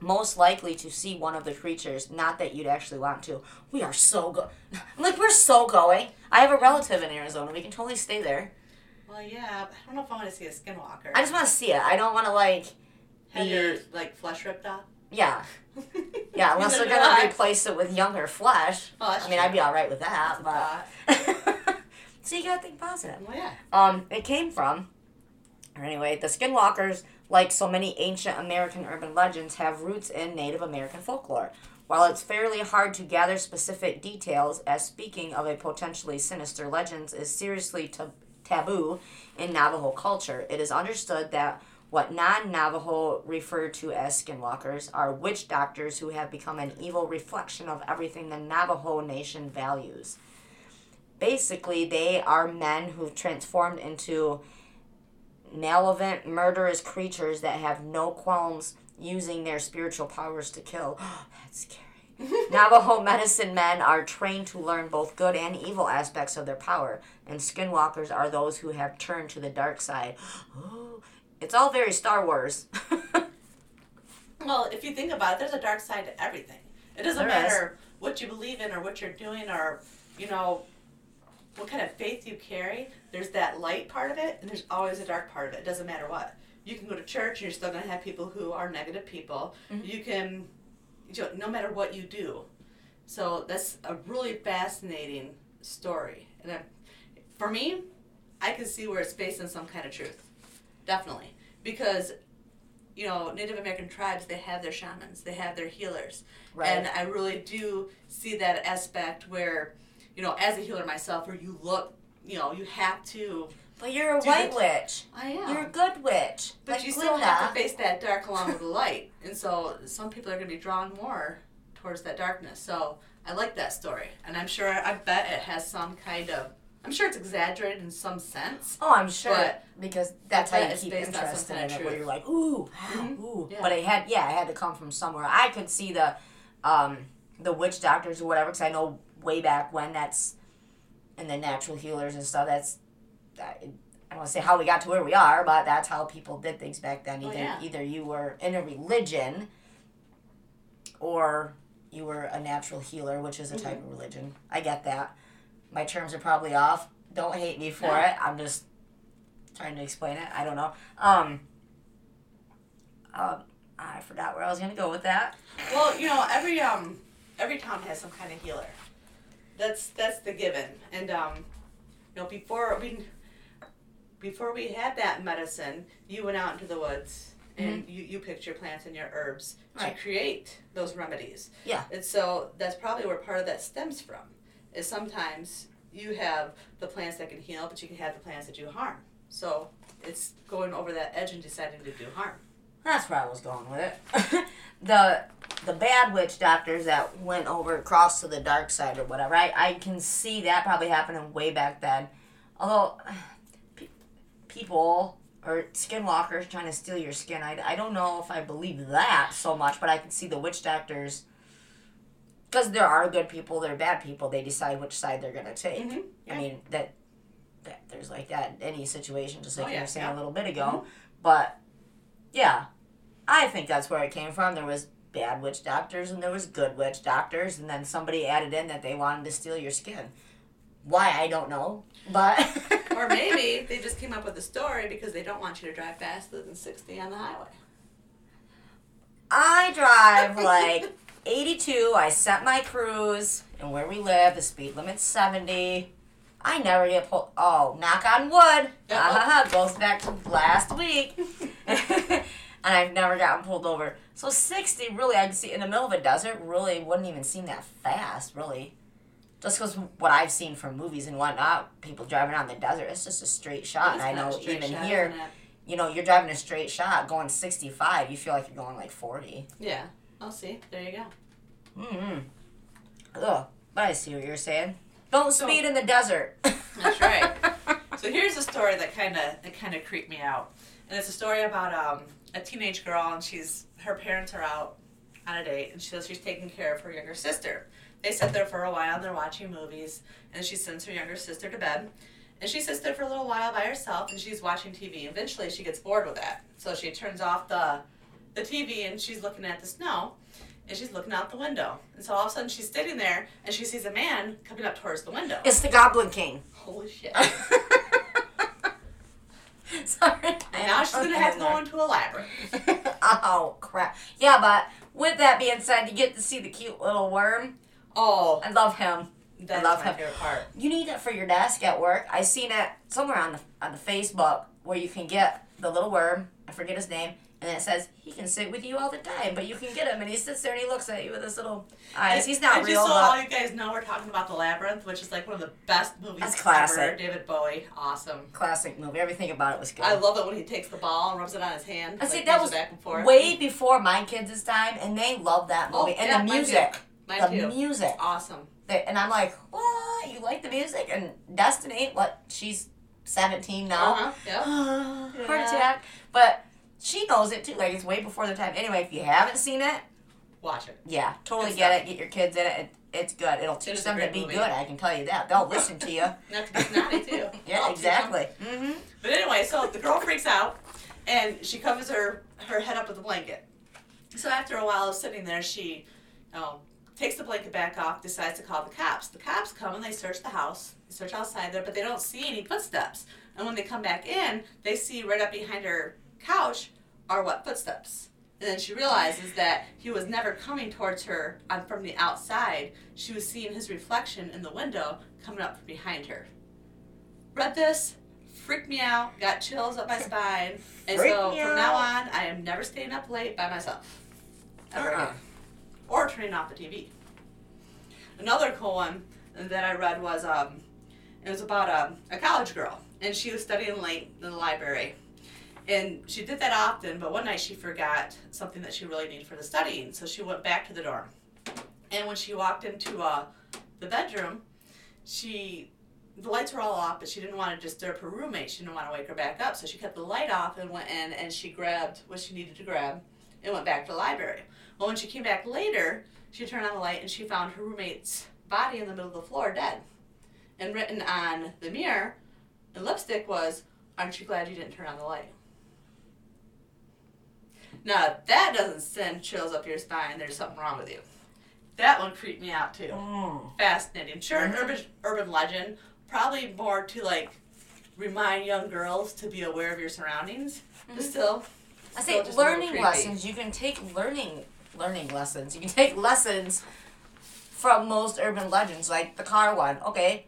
Most likely to see one of the creatures. Not that you'd actually want to. We are so go. [laughs] Like we're so going. I have a relative in Arizona. We can totally stay there. Well, yeah, I don't know if I want to see a skinwalker. I just want to see it. I don't want to like. Have be- your like flesh ripped off. Yeah, [laughs] yeah. Unless they're gonna replace it with younger flesh. Oh, I mean. I'd be all right with that, but. [laughs] so you gotta think positive. well, yeah. Um, it came from, or anyway, the skinwalkers, like so many ancient American urban legends, have roots in Native American folklore. While it's fairly hard to gather specific details, as speaking of a potentially sinister legends is seriously tab- taboo in Navajo culture, it is understood that what non Navajo refer to as skinwalkers are witch doctors who have become an evil reflection of everything the Navajo nation values. Basically, they are men who've transformed into malevolent, murderous creatures that have no qualms using their spiritual powers to kill. [gasps] That's scary. [laughs] Navajo medicine men are trained to learn both good and evil aspects of their power, and skinwalkers are those who have turned to the dark side. [gasps] it's all very Star Wars. [laughs] Well, if you think about it, there's a dark side to everything. It doesn't There is. matter what you believe in or what you're doing or, you know, what kind of faith you carry. There's that light part of it, and there's always a dark part of it. It doesn't matter what. You can go to church, and you're still going to have people who are negative people. Mm-hmm. You can, you know, no matter what you do. So that's a really fascinating story. And I, for me, I can see where it's based on some kind of truth. Definitely. Because you know, Native American tribes, they have their shamans, they have their healers. Right. And I really do see that aspect where, you know, as a healer myself, where you look, you know, you have to. but you're a white the- witch. I am. You're a good witch. but like you still have to face that dark along with the light. And so some people are going to be drawn more towards that darkness. So I like that story. And I'm sure, I bet it has some kind of, I'm sure it's exaggerated in some sense. Oh, I'm sure But because that's how you keep interested in it. Where you're like, ooh, Mhm. ooh. Yeah. But it had, yeah, it had to come from somewhere. I could see the, um, the witch doctors or whatever, because I know way back when that's, and the natural healers and stuff. That's, that, I don't want to say how we got to where we are, but that's how people did things back then. Oh, Either yeah. either you were in a religion, or you were a natural healer, which is a type Mm-hmm. of religion. I get that. My terms are probably off. Don't hate me for No. [laughs] it. I'm just trying to explain it. I don't know. Um. Uh, I forgot where I was gonna go with that. Well, you know, every um every town has some kind of healer. That's that's the given. And um, you know, before we before we had that medicine, you went out into the woods and you, you picked your plants and your herbs Right. to create those remedies. Yeah. And so that's probably where part of that stems from. Is sometimes you have the plants that can heal, but you can have the plants that do harm. So it's going over that edge and deciding to do harm. That's where I was going with it. [laughs] the the bad witch doctors that went over across to the dark side or whatever. I, I can see that probably happening way back then. Although [sighs] pe- people or skinwalkers trying to steal your skin, I, I don't know if I believe that so much, but I can see the witch doctors because there are good people, there are bad people. They decide which side they're gonna take. Mhm. I mean that, that there's like that in any situation, just like Oh, you yeah, were saying yeah. a little bit ago. But yeah, I think that's where it came from. There was bad witch doctors and there was good witch doctors, and then somebody added in that they wanted to steal your skin. Why I don't know, but [laughs] Or maybe [laughs] they just came up with a story because they don't want you to drive faster than 60 on the highway. I drive [laughs] like 82. I set my cruise, and where we live, the speed limit's 70. I never get pulled. Oh, knock on wood. Uh-huh, goes back to last week. and I've never gotten pulled over. So 60, really, I can see in the middle of a desert, really wouldn't even seem that fast, really. Just because what I've seen from movies and whatnot, people driving on the desert, it's just a straight shot. And I know even shot, here, you know, you're driving a straight shot, going 65, you feel like you're going like 40. Yeah. I'll see. There you go. Mm-hmm. Ugh. But I see what you're saying. Don't So- speed in the desert. [laughs] That's right. [laughs] So here's a story that kind of that kind of creeped me out, and it's a story about um, a teenage girl, and she's her parents are out on a date, and she says she's taking care of her younger sister. They sit there for a while, and they're watching movies, and she sends her younger sister to bed, and she sits there for a little while by herself, and she's watching TV. Eventually, she gets bored with that, so she turns off the the TV, and she's looking at the snow. And she's looking out the window. And so all of a sudden she's sitting there and she sees a man coming up towards the window. it's the Goblin King. Holy shit. [laughs] [laughs] Sorry. And now she's gonna have to go into a labyrinth. [laughs] oh crap! Yeah, but with that being said, you get to see the cute little worm. Oh, I love him. that's love my him. favorite part. You need it for your desk at work. I seen it somewhere on the on the Facebook where you can get the little worm. I forget his name, and it says he can sit with you all the time, but you can get him, and he sits there and he looks at you with his little eyes. He's not and real, Just so all you guys know, we're talking about The Labyrinth, which is like one of the best movies That's ever. David Bowie, awesome. classic movie. Everything about it was good. I love it when he takes the ball and rubs it on his hand. I like, see that was back and forth. way before my kids' time, and they loved that Oh, movie and yeah, the mine too. music. Mine the too. music. Awesome. And I'm like, what? You like the music? And Destiny, what? She's 17 now. Uh-huh. Yep. [sighs] Heart Yeah. attack. But she knows it too. Like it's way before the time. Anyway, if you haven't seen it, Watch it. yeah, totally Good get stuff. it. Get your kids in it. it it's good. It'll teach a them to be movie. good. I can tell you that. They'll [laughs] listen to you. Not to be snotty too. [laughs] Yeah, I'll exactly. Mm-hmm. But anyway, so the girl freaks out and she covers her, her head up with a blanket. So after a while of sitting there, she um, takes the blanket back off, decides to call the cops. The cops come and they search the house, they search outside there, but they don't see any footsteps. And when they come back in, they see right up behind her couch are what footsteps. And then she realizes that he was never coming towards her um, from the outside. She was seeing his reflection in the window coming up from behind her. Read this, freaked me out, got chills up my [laughs] spine, and Freak so from now on, I am never staying up late by myself. Ever Uh-uh. Or turning off the TV. Another cool one that I read was um, it was about um, a college girl, and she was studying late in the library. And she did that often, but one night she forgot something that she really needed for the studying, so she went back to the dorm. And when she walked into uh, the bedroom, she the lights were all off, but she didn't want to disturb her roommate. She didn't want to wake her back up, so she kept the light off and went in and she grabbed what she needed to grab and went back to the library. Well, when she came back later, she turned on the light and she found her roommate's body in the middle of the floor, dead. And written on the mirror the lipstick was, "Aren't you glad you didn't turn on the light?" Now, if that doesn't send chills up your spine. There's something wrong with you. That one creeped me out too Mm. fascinating. Sure, an Mhm. urban urban legend, probably more to like remind young girls to be aware of your surroundings. But still, I still say just a little learning lessons. You can take learning learning lessons. You can take lessons from most urban legends, like the car one. Okay,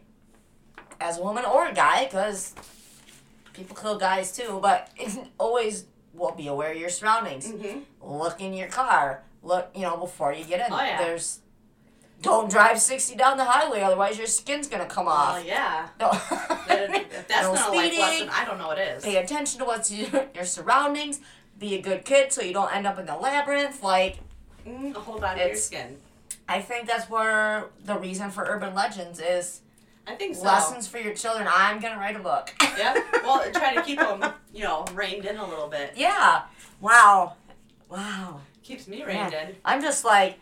as a woman or a guy, because people kill guys too. But it's always well, be aware of your surroundings. Mm-hmm. Look in your car. Look, you know, before you get in. Oh, yeah. There's. Don't drive sixty down the highway, otherwise your skin's gonna come off. Oh off. yeah. [laughs] No. If that's No not a life lesson, I don't know what is. pay attention to what's [laughs] your, your surroundings be a good kid so you don't end up in the labyrinth like Mm, hold on to your skin. i think that's where the reason for urban legends is I think so. lessons for your children i'm gonna write a book [laughs] yeah. Well, try to keep them, you know, reined in a little bit. yeah wow wow Keeps me reined in. i'm just like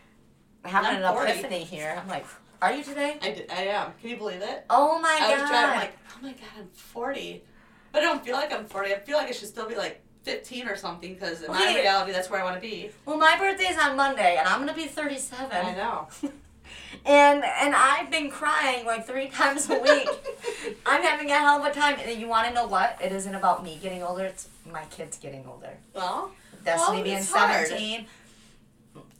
having I'm an 40. epiphany here i'm like are you today I, did, I am. Can you believe it? oh my god. I was god driving like, oh my god, I'm 40. But I don't feel like I'm 40. I feel like I should still be like 15 or something because in my Okay. reality, that's where I want to be. well my birthday's on monday and i'm gonna be 37 I know. [laughs] and and i've been crying like three [laughs] times a week I'm having a hell of a time. And you want to know what? It isn't about me getting older. It's my kids getting older. Well, Destiny Well, being it's hard. 17.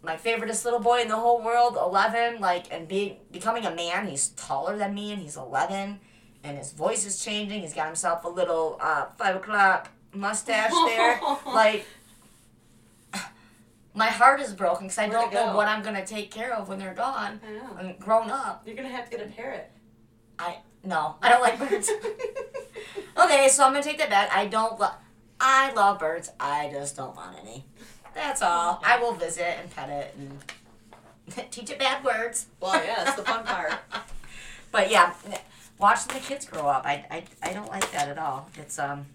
My favoriteest little boy in the whole world, 11. Like, and being becoming a man. He's taller than me and he's 11. And his voice is changing. He's got himself a little uh, 5 o'clock mustache there. [laughs] like, my heart is broken because I don't know what I'm going to take care of when they're gone I know. and grown up. You're gonna have to get a parrot. I no, I don't like birds. [laughs] Okay, so I'm gonna take that back. I don't. love. I love birds. I just don't want any. That's all. I will visit and pet it and [laughs] teach it bad words. Well, yeah, that's the fun part. [laughs] But yeah, watching the kids grow up, I, I, I don't like that at all. It's um,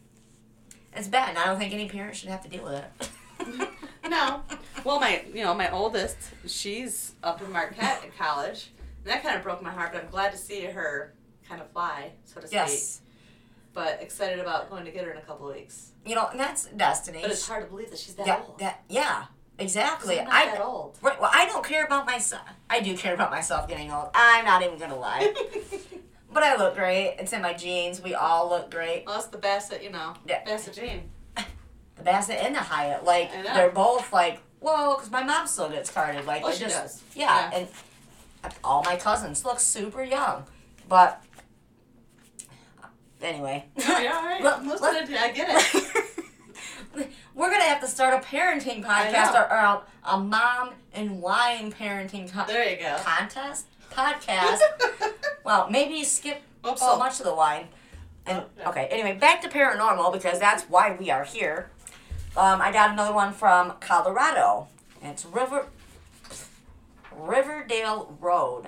it's bad. And I don't think any parent should have to deal with it. [laughs] No. Well, my you know my oldest, she's up in Marquette at college, and that kind of broke my heart. But I'm glad to see her kind of fly, so to speak. yes. But excited about going to get her in a couple of weeks. You know, and that's destiny. But it's hard to believe that she's that yeah, old. that yeah, exactly. I'm not I that old. right, well, I don't care about myself. I do care about myself getting old. I'm not even gonna lie. [laughs] but I look great. It's in my genes. We all look great. well, that's the Bassett, you know, Yeah. Bassett Jane. The Bassett and the Hyatt, like they're both like whoa, because my mom still gets carded. Like Oh, it she just does. Yeah, Yeah. and all my cousins look super young, but anyway. [laughs] Oh, yeah, all right. Let- Most let- of it, I get it. [laughs] We're gonna have to start a parenting podcast or, or a, a mom and wine parenting co- There you go. contest podcast. [laughs] well, maybe skip Oh, so much of the wine. And Oh, yeah. okay, anyway, back to paranormal because that's why we are here. Um, I got another one from Colorado. It's River Riverdale Road.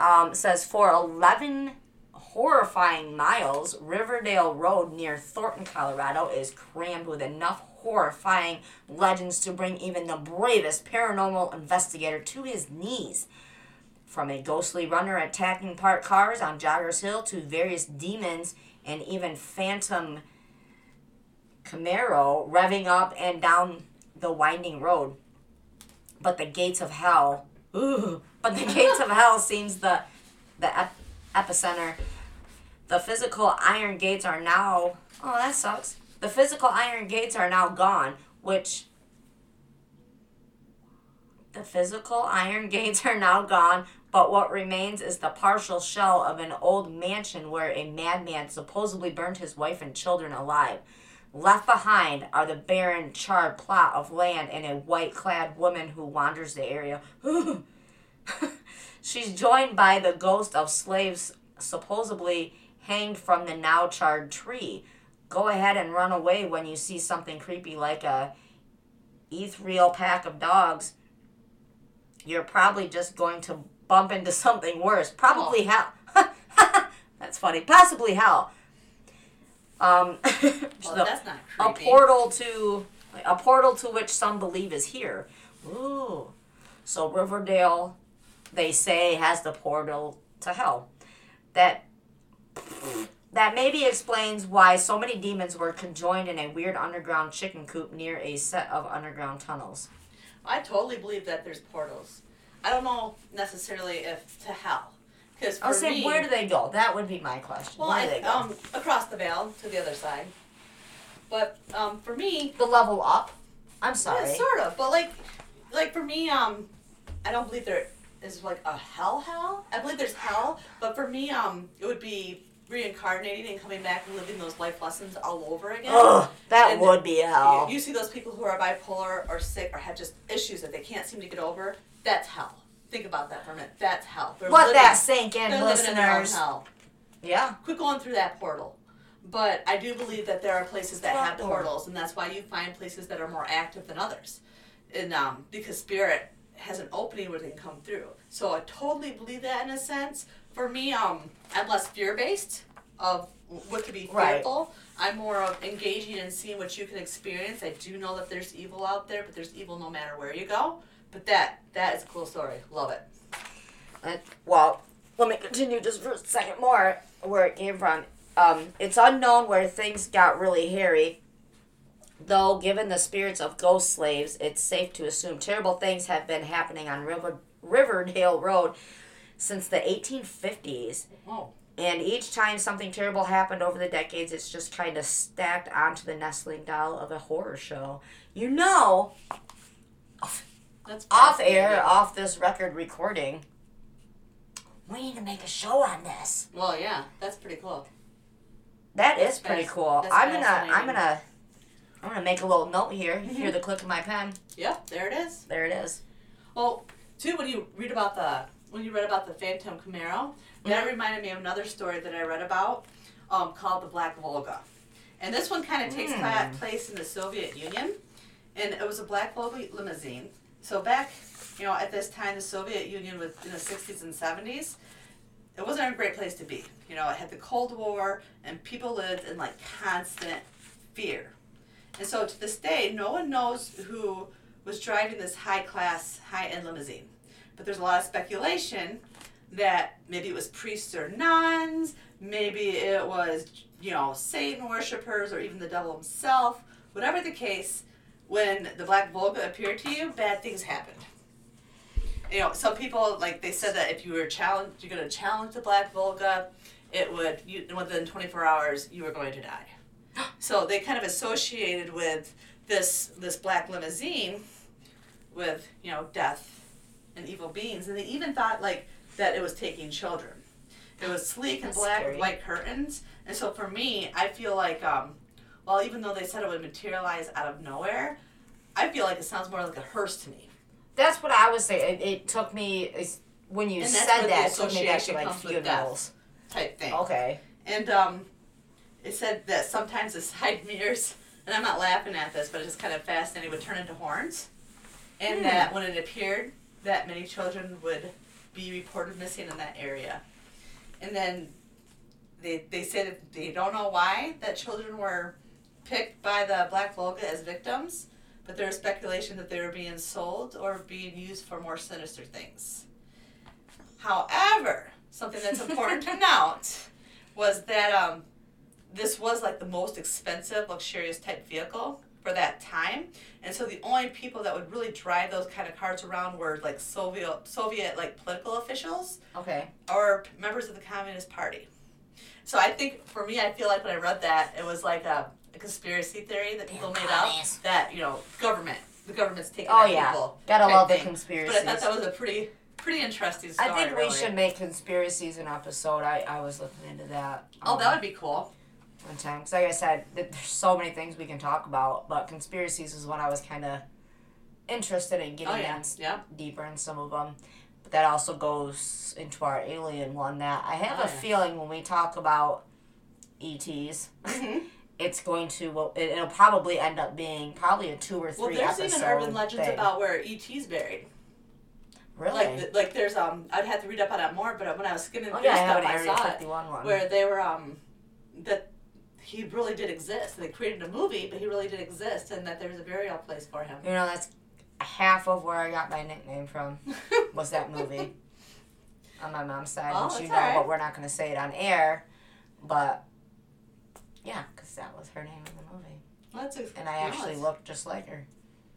Um, says for eleven horrifying miles, Riverdale Road near Thornton, Colorado, is crammed with enough horrifying legends to bring even the bravest paranormal investigator to his knees. From a ghostly runner attacking parked cars on Joggers Hill to various demons and even phantom Camaro revving up and down the winding road. But the gates of hell, ooh, but the gates of hell [laughs] seems the the ep- epicenter. The physical iron gates are now. Oh, that sucks. The physical iron gates are now gone, which. The physical iron [laughs] gates are now gone, but what remains is the partial shell of an old mansion where a madman supposedly burned his wife and children alive. Left behind are the barren, charred plot of land and a white clad woman who wanders the area. [laughs] She's joined by the ghost of slaves supposedly hanged from the now charred tree. Go ahead and run away when you see something creepy like a ethereal pack of dogs. You're probably just going to bump into something worse. Probably oh. hell. [laughs] That's funny. Possibly hell. Um, [laughs] Well, the- that's not a portal to a portal to which some believe is here. Ooh. So Riverdale, they say, has the portal to hell. That that maybe explains why so many demons were conjoined in a weird underground chicken coop near a set of underground tunnels. I totally believe that there's portals. I don't know necessarily if to hell, because I'll say, me, where do they go? That would be my question. well, where I, do they go? um, across the veil to the other side. But um, for me, the level up. I'm sorry. yeah, sort of. But like, like for me, um, I don't believe there is like a hell hell. I believe there's hell, but for me, um, it would be reincarnating and coming back and living those life lessons all over again. Ugh, that And would be hell. You, you see those people who are bipolar or sick or have just issues that they can't seem to get over. That's hell. Think about that for a minute. That's hell. They're Let living, that sink in, they're living in their own listeners. hell. Yeah. Quit going through that portal. But I do believe that there are places that have portals, and that's why you find places that are more active than others. And um, because spirit has an opening where they can come through. So I totally believe that in a sense. For me, um, I'm less fear based of what could be Right. fearful. I'm more of engaging and seeing what you can experience. I do know that there's evil out there, but there's evil no matter where you go. But that that is a cool story. Love it. Uh, well, let me continue just for a second more where it came from. Um, it's unknown where things got really hairy. Though, given the spirits of ghost slaves, it's safe to assume terrible things have been happening on River, Riverdale Road since the 1850s. Oh. And each time something terrible happened over the decades, it's just kind of stacked onto the nestling doll of a horror show. You know, That's off air, off this record recording, we need to make a show on this. Well, yeah, that's pretty cool. That is pretty fas- cool. that's I'm gonna, I'm gonna, I'm gonna make a little note here. You Mm-hmm. hear the click of my pen? Yep, there it is. There it is. Well, too, when you read about the when you read about the Phantom Camaro, that Mhm. reminded me of another story that I read about, um, called the Black Volga, and this one kind of takes pla- place in the Soviet Union, and it was a Black Volga limousine so back, you know, at this time, the Soviet Union was in the 60s and 70s. It wasn't a great place to be. You know, it had the Cold War, and people lived in like constant fear. And so to this day, no one knows who was driving this high class, high end limousine. But there's a lot of speculation that maybe it was priests or nuns, maybe it was, you know, Satan worshippers or even the devil himself. Whatever the case, when the Black Volga appeared to you, bad things happened. You know, some people like they said that if you were challenged, you're going to challenge the Black Volga, it would you within 24 hours you were going to die. [gasps] So they kind of associated with this this black limousine with you know death and evil beings, and they even thought like that it was taking children. It was sleek and That's black scary. with white curtains, and so for me, I feel like um, well, even though they said it would materialize out of nowhere, I feel like it sounds more like a hearse to me. That's what I was saying. It, it took me when you said that. It took me back to like comes with death. funerals. Type thing. Okay. And um, it said that sometimes the [laughs] side mirrors, and I'm not laughing at this, but it's just kind of fascinating, would turn into horns. And Hmm. that when it appeared, that many children would be reported missing in that area. And then they, they said that they don't know why that children were picked by the Black Volga as victims, but there is speculation that they were being sold or being used for more sinister things. However, something that's important to [laughs] note was that um, this was like the most expensive, luxurious type vehicle for that time, and so the only people that would really drive those kind of cars around were like Soviet, Soviet like political officials Okay. or members of the Communist Party. So I think for me, I feel like when I read that, it was like a, a conspiracy theory that people made up that you know government, the government's taking Oh yeah. people. Gotta love the thing. conspiracies. But I thought that was a pretty pretty interesting story. I think we really. should make conspiracies an episode. I, I was looking into that. Oh, um, that would be cool. one time, because like I said, there's so many things we can talk about, but conspiracies is what I was kind of interested in getting Oh yeah, in yeah. deeper in some of them. But that also goes into our alien one. That I have Oh, a yeah. feeling when we talk about ETs, Mhm. [laughs] it's going to well, it, it'll probably end up being probably a two or three. Well, there's even urban legends thing. about where ET's buried. really. Like, like there's um, I'd have to read up on it more, but when I was skimming oh through yeah, I stuff, I Area saw it one. where they were um, that he really did exist. They created a movie, but he really did exist, and that there was a burial place for him. You know, that's half of where I got my nickname from. [laughs] was that movie on my mom's side, Oh, which you know, alright. but we're not going to say it on air. But yeah, because that was her name in the movie, Well, that's a, and I actually looked just like her.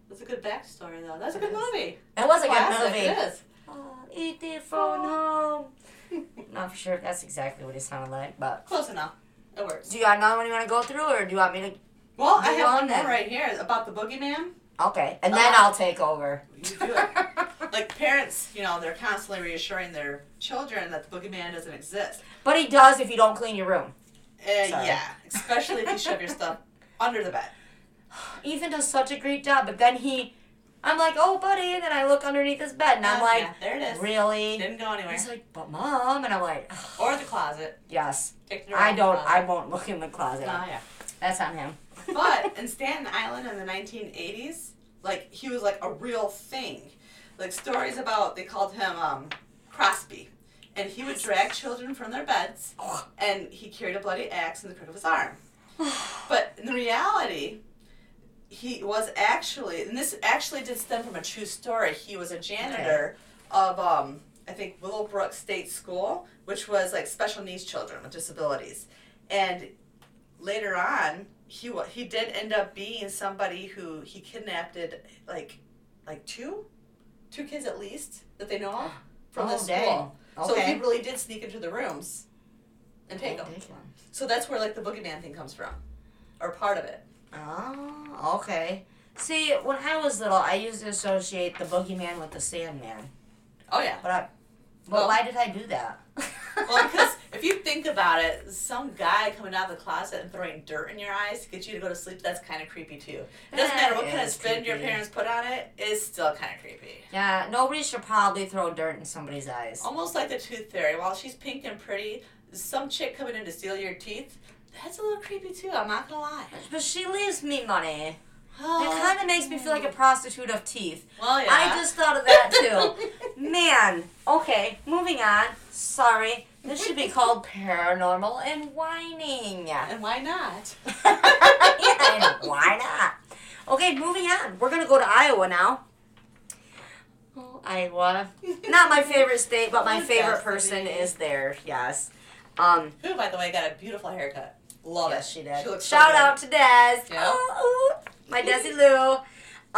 That's a good backstory, though. That's a good movie. It was a good Classic, movie. It is. Oh, eat the phone home. [laughs] Not for sure if that's exactly what he sounded like, but Close enough. It works. do you got another one you want to go through, or do you want me to? Well, I have on one then. more right here about the boogeyman. Okay, and then Uh, I'll take over. You do it. [laughs] like parents, you know, they're constantly reassuring their children that the boogeyman doesn't exist. but he does if you don't clean your room. Uh, Sorry. yeah, especially if you shove your stuff [laughs] under the bed. Ethan does such a great job, but then he, I'm like, oh, buddy, and then I look underneath his bed, and I'm Uh, like, yeah, there it is. really? Didn't go anywhere. He's like, but mom, and I'm like, Or the closet. yes, I don't, I won't look in the closet. Oh, yeah. That's on him. But [laughs] in Staten Island in the 1980s, like he was like a real thing. Like stories about they called him um, Cropsey, and he would drag children from their beds, and he carried a bloody axe in the crook of his arm. But in reality, he was actually, and this actually did stem from a true story. He was a janitor of, um, I think, Willowbrook State School, which was like special needs children with disabilities. And later on, he he did end up being somebody who he kidnapped like like two, two kids at least that they know of from Oh, the dang. School. So he really did sneak into the rooms and take them. So that's where like the boogeyman thing comes from, or part of it. Oh, okay. See, when I was little, I used to associate the boogeyman with the Sandman. Oh yeah. But I, but Well- why did I do that? [laughs] Well, because if you think about it, some guy coming out of the closet and throwing dirt in your eyes to get you to go to sleep, that's kind of creepy too. It doesn't matter what kind of spin your parents put on it, it's still kind of creepy. yeah, nobody should probably throw dirt in somebody's eyes. Almost like the tooth fairy. While she's pink and pretty, some chick coming in to steal your teeth, that's a little creepy too, I'm not gonna lie. But she leaves me money. Oh. It kind of makes me feel like a prostitute of teeth. Well, yeah. I just thought of that too. [laughs] Man. Okay, moving on. Sorry. This should be called paranormal and whining. And why not? [laughs] yeah, and why not? Okay, moving on. We're gonna go to Iowa now. Oh, Iowa. [laughs] Not my favorite state, but my favorite person is there. Yes. Um. Who, by the way, got a beautiful haircut. Love yes, it. she did. so Shout good. out to Des. Yeah. Oh, my Desi Lou.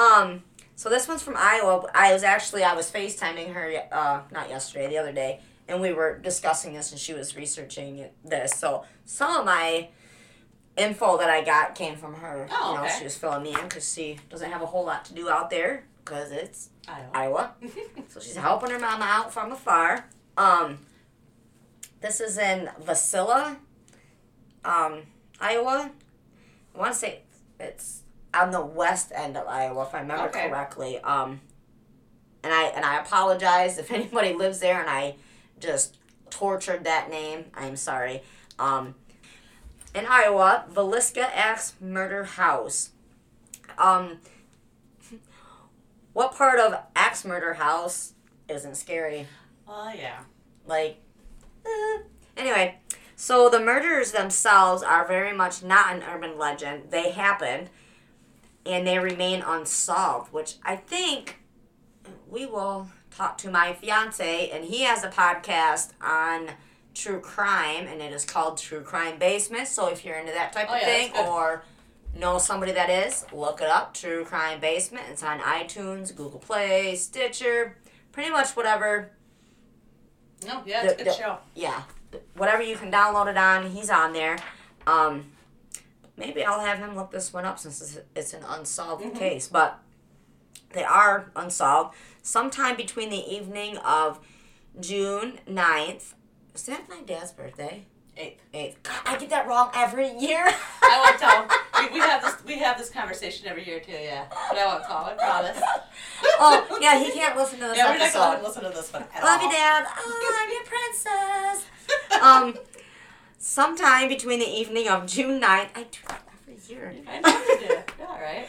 Um. So this one's from Iowa. I was actually I was FaceTiming her uh not yesterday, the other day, and we were discussing this and she was researching this. So some of my info that I got came from her. Oh, you know, okay. she was filling me in because she doesn't have a whole lot to do out there because it's Iowa. Iowa. [laughs] So she's helping her mama out from afar. Um, this is in Vasilla, um, Iowa. I want to say it's on the west end of Iowa, if I remember Okay. correctly. Um, and I and I apologize if [laughs] anybody lives there and I just tortured that name. I'm sorry. Um, in Iowa, Villisca Axe Murder House. Um, what part of Axe Murder House isn't scary? Oh, yeah. Like, eh. anyway, so the murders themselves are very much not an urban legend. They happened, and they remain unsolved, which I think we will to my fiance, and he has a podcast on true crime, and it is called True Crime Basement. So if you're into that type Oh, of yeah, thing, or know somebody that is, look it up. True Crime Basement. It's on iTunes, Google Play, Stitcher, pretty much whatever No, yeah, it's a good the- show. yeah, whatever you can download it on, he's on there. Um, maybe I'll have him look this one up since it's, it's an unsolved Mhm. case, but they are unsolved. Sometime between the evening of June 9th, is that my dad's birthday? Eighth. 8th. God, I get that wrong every year. I won't [laughs] tell. We, we have this. We have this conversation every year too. Yeah, but I won't call. I promise. oh, yeah, he can't listen to this Yeah, we're not episode. going to listen to this one. At Love you. Dad. Oh, I'm your princess. um, sometime between the evening of June 9th, I do that every year. I know you do. All right.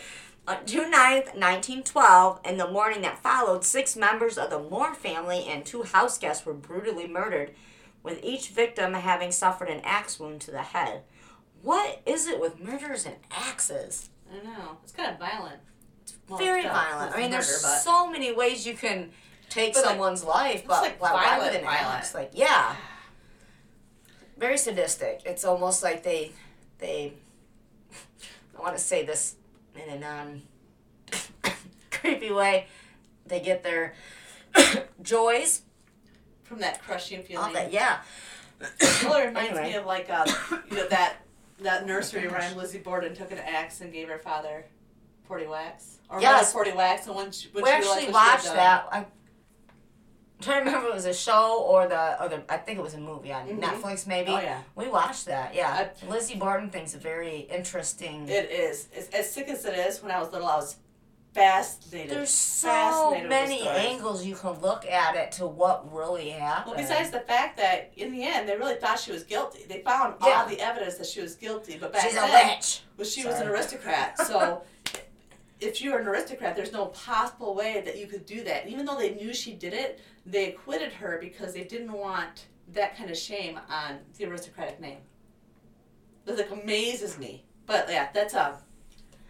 On June 9th, 1912, in the morning that followed, six members of the Moore family and two house guests were brutally murdered, with each victim having suffered an axe wound to the head. What is it with murders and axes? I don't know. It's kind of violent. Well, Very it's violent. I mean, there's murder, but- so many ways you can take But, like, someone's life, but like why- violent, violent. axe? Like, yeah. very sadistic. It's almost like they they I want to say this in a non [coughs] creepy way. They get their [coughs] joys from that crushing feeling. that. Yeah. [coughs] Well, it reminds Anyway. me of like um, you know that that nursery rhyme. Lizzie Borden took an axe and gave her father forty wax or Yes. forty whacks, and when she, when we she actually realized what she watched that. I, trying to remember if it was a show or the or the I think it was a movie on Mhm. Netflix maybe. Oh yeah, We watched that. Yeah. Lizzie Borden thinks a very interesting. it is. It's, as sick as it is, when I was little, I was fascinated. There's so fascinated many angles you can look at it to what really happened. Well, besides the fact that in the end they really thought she was guilty. They found Yeah. all the evidence that she was guilty, but back she's a then, witch. well, she was an aristocrat. So [laughs] if you were an aristocrat, there's no possible way that you could do that. And even though they knew she did it, they acquitted her because they didn't want that kind of shame on the aristocratic name. That like amazes me. But yeah, that's a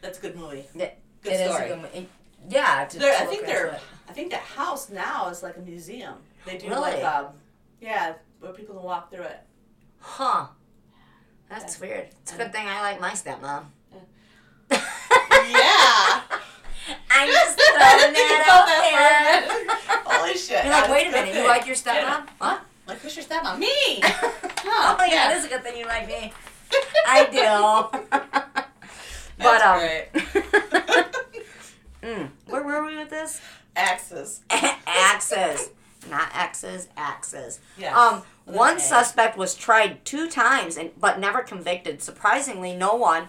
that's a good movie. Yeah, Good It is a story. good mo- it- yeah, to, I think they're- it. I think that house now is like a museum. They do Really? like um yeah, where people can walk through it. Huh. That's weird. It's a good thing I like my stepmom. yeah. [laughs] I'm just [laughs] throwing that out there. Holy [laughs] shit. You're like, wait a good minute, you like your stepmom? What? Like, who's your stepmom? Me! [laughs] oh yeah, yeah. it is a good thing you like me. I do. but That's um, great. mm, where were we with this? Axes. axes, not X's, axes. Yes. Um, With one an A. suspect was tried two times and but never convicted. Surprisingly, no one.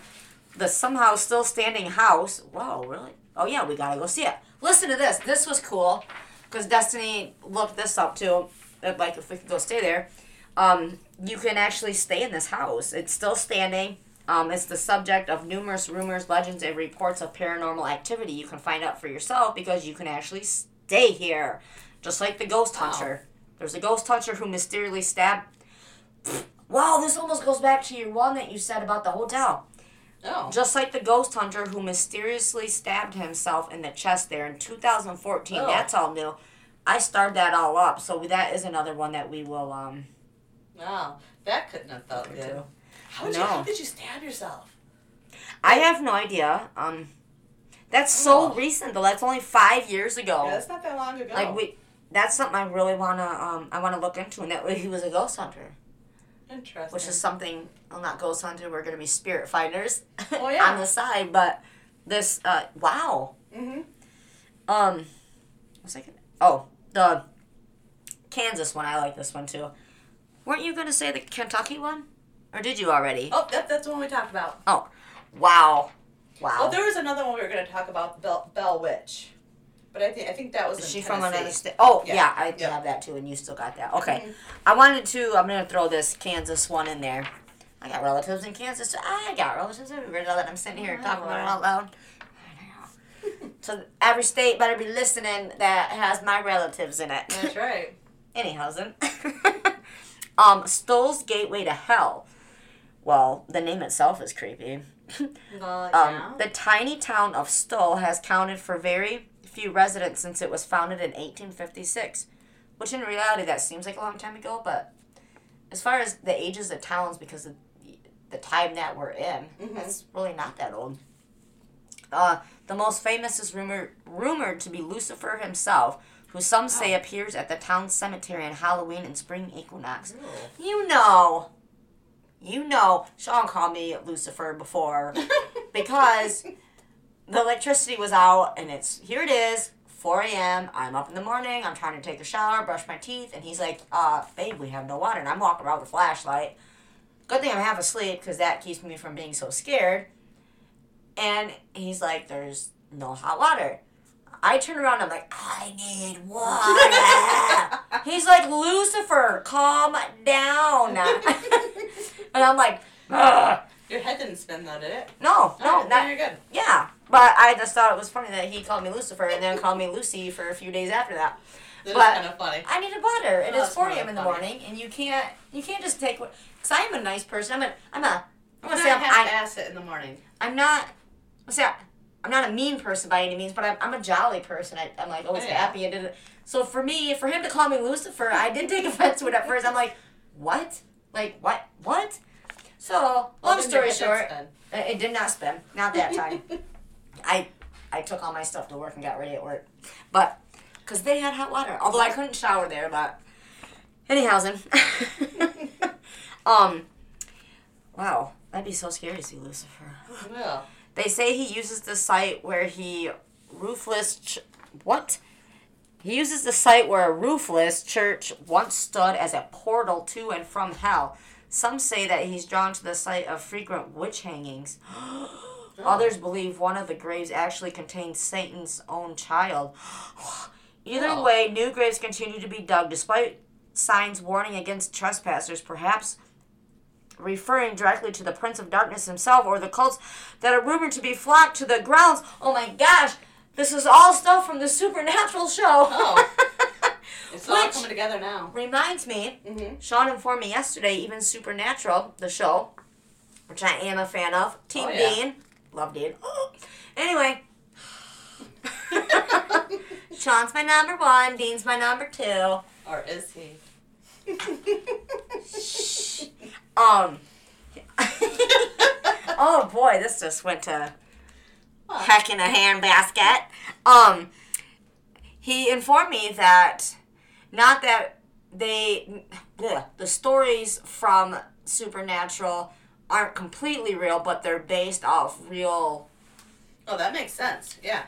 The somehow still standing house. Whoa, really? Oh yeah, we gotta go see it. Listen to this. This was cool, because Destiny looked this up too. Like if we could go stay there, um, you can actually stay in this house. It's still standing. Um, it's the subject of numerous rumors, legends, and reports of paranormal activity. You can find out for yourself because you can actually stay here. Just like the ghost Wow. hunter. There's a ghost hunter who mysteriously stabbed. Wow, this almost goes back to your one that you said about the hotel. Oh. Just like the ghost hunter who mysteriously stabbed himself in the chest there in 2014. Oh. That's all new. I starred that all up, so that is another one that we will um Wow. That couldn't have felt good. How did, you, how did you stab yourself? I have no idea. Um, that's so Oh. recent though. That's only five years ago. Yeah, that's not that long ago. Like we, that's something I really wanna um I wanna look into, and that way he was a ghost hunter, Interesting. which is something. Well, not ghost hunter. We're gonna be spirit finders Oh, [laughs] yeah. on the side, but this uh wow Mm-hmm. um, what's I gonna? Oh, the Kansas one. I like this one too. Weren't you gonna say the Kentucky one, or did you already? Oh, that, that's the one we talked about. Oh, wow, wow. Oh, there was another one we were going to talk about, Bell, Bell Witch. But I think I think that was Is she from Tennessee. another state? Oh, yeah, Yeah, I yeah. have that too, and you still got that. Okay. Mhm. I wanted to, I'm going to throw this Kansas one in there. I got relatives in Kansas. too. I got relatives everywhere now that I'm sitting here Oh, talking about it out loud. [laughs] So every state better be listening that has my relatives in it. That's right. [laughs] Anyhow, [laughs] um, Stull's Gateway to Hell. Well, the name itself is creepy. Well, Um. The tiny town of Stoll has counted for very few residents since it was founded in 1856, which in reality that seems like a long time ago, but as far as the ages of towns, because of the- the time that we're in, Mhm. that's really not that old. Uh, the most famous is rumored rumored to be Lucifer himself, who some say Oh. appears at the town cemetery on Halloween and spring equinox. Ooh. You know, you know, Sean called me Lucifer before [laughs] because the electricity was out and it's here it is 4 a.m i'm up in the morning i'm trying to take a shower brush my teeth and he's like uh babe we have no water and i'm walking around with a flashlight good thing i'm half asleep because that keeps me from being so scared and he's like there's no hot water i turn around i'm like i need water [laughs] he's like lucifer calm down [laughs] and i'm like Ugh. Your head didn't spin though, did it? no no not, you're good. yeah, but I just thought it was funny that he called me Lucifer and then called me Lucy for a few days after that. That is But- kind of funny. I needed butter. It Oh, is 4 really a.m. in the funny. morning, and you can't you can't just take what. Because I am a nice person. I'm a I'm a I'm I'm gonna say I'm, to it in the morning. I'm not. Let's say I, I'm not a mean person by any means, but I'm, I'm a jolly person. I, I'm like always Oh, yeah. happy and did. So for me, for him to call me Lucifer, I did take [laughs] offense to it at first. I'm like, what? Like what? What? So long Well, story short, it it did not spin. Not that time. [laughs] I I took all my stuff to work and got ready at work, but because they had hot water. Although I couldn't shower there, but anyhow, then. [laughs] um, wow, that'd be so scary to see Lucifer. well, They say he uses the site where he roofless. Ch- what? He uses the site where a roofless church once stood as a portal to and from hell. Some say that he's drawn to the site of frequent witch hangings. [gasps] [gasps] [gasps] Others believe one of the graves actually contains Satan's own child. [gasps] Either Oh. way, new graves continue to be dug despite signs warning against trespassers, perhaps referring directly to the Prince of Darkness himself or the cults that are rumored to be flocked to the grounds. Oh my gosh, this is all stuff from the Supernatural show. Oh. [laughs] it's all coming together now. Reminds me, Mm-hmm. Sean informed me yesterday, even Supernatural, the show, which I am a fan of, Team Oh, yeah. Dean, love Dean. anyway, [laughs] Sean's my number one, Dean's my number two. Or is he? Um. [laughs] oh boy, this just went to What? heck in a handbasket. Um, he informed me that not that they bleh, the stories from Supernatural aren't completely real, but they're based off real, Oh, that makes sense. Yeah.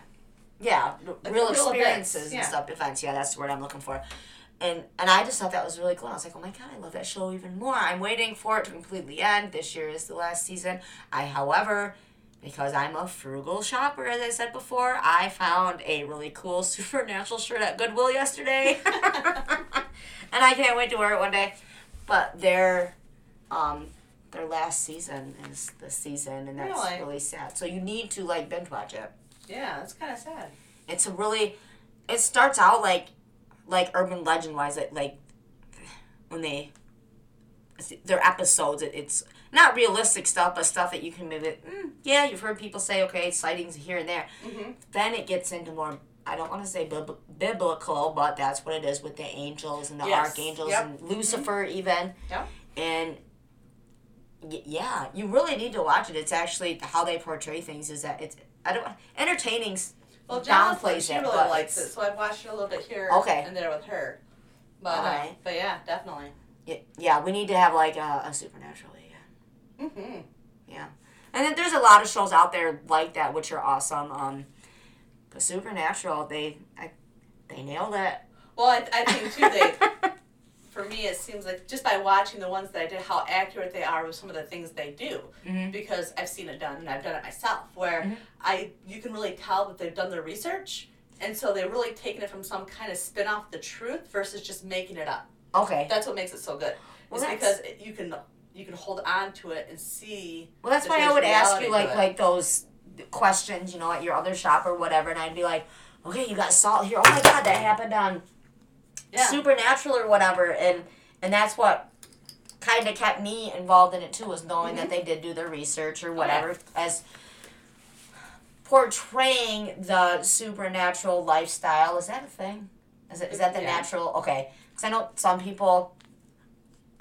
yeah, Like real real experiences and stuff. Events, yeah, that's the word I'm looking for. And and I just thought that was really cool. I was like, oh my god, I love that show even more. I'm waiting for it to completely end. This year is the last season. I, however, because I'm a frugal shopper, as I said before, I found a really cool [laughs] Supernatural shirt at Goodwill yesterday, [laughs] [laughs] and I can't wait to wear it one day. But they're, um, their last season is this season, and that's Really? really sad. So you need to like binge watch it. Yeah, that's kind of sad. It's a really, it starts out like, like urban legend wise, it like, when they, their episodes, it, it's not realistic stuff, but stuff that you can maybe, mm, yeah, you've heard people say, okay, sightings here and there. Mm-hmm. Then it gets into more. I don't want to say bib- biblical, but that's what it is with the angels and the Yes. archangels Yep. and Lucifer even. Yep. And yeah, you really need to watch it. It's actually how they portray things. Is that it's I don't entertaining. Well, downplays she it, really but likes it, so I've watched it a little bit here Okay. and there with her. But uh, but yeah, definitely. y- Yeah, we need to have like a, a supernatural. Yeah, Mm-hmm. Yeah, and then there's a lot of shows out there like that which are awesome. Um, but supernatural, they I, they nailed it. Well, I, I think too they [laughs] for me it seems like just by watching the ones that I did how accurate they are with some of the things they do Mhm. because I've seen it done and I've done it myself where Mhm. I you can really tell that they've done their research and so they're really taking it from some kind of spin off the truth versus just making it up. Okay. That's what makes it so good. Well, It's because it, you can you can hold on to it and see. Well, that's why I would ask you like like those questions, you know, at your other shop or whatever, and I'd be like, okay, you got salt here. Oh my god, that happened on Yeah. Supernatural or whatever, and and that's what kind of kept me involved in it too, was knowing that mm-hmm. they did do their research or oh, whatever as portraying the supernatural lifestyle. Is that a thing? Is it is that the Yeah. natural? Okay, because I know some people.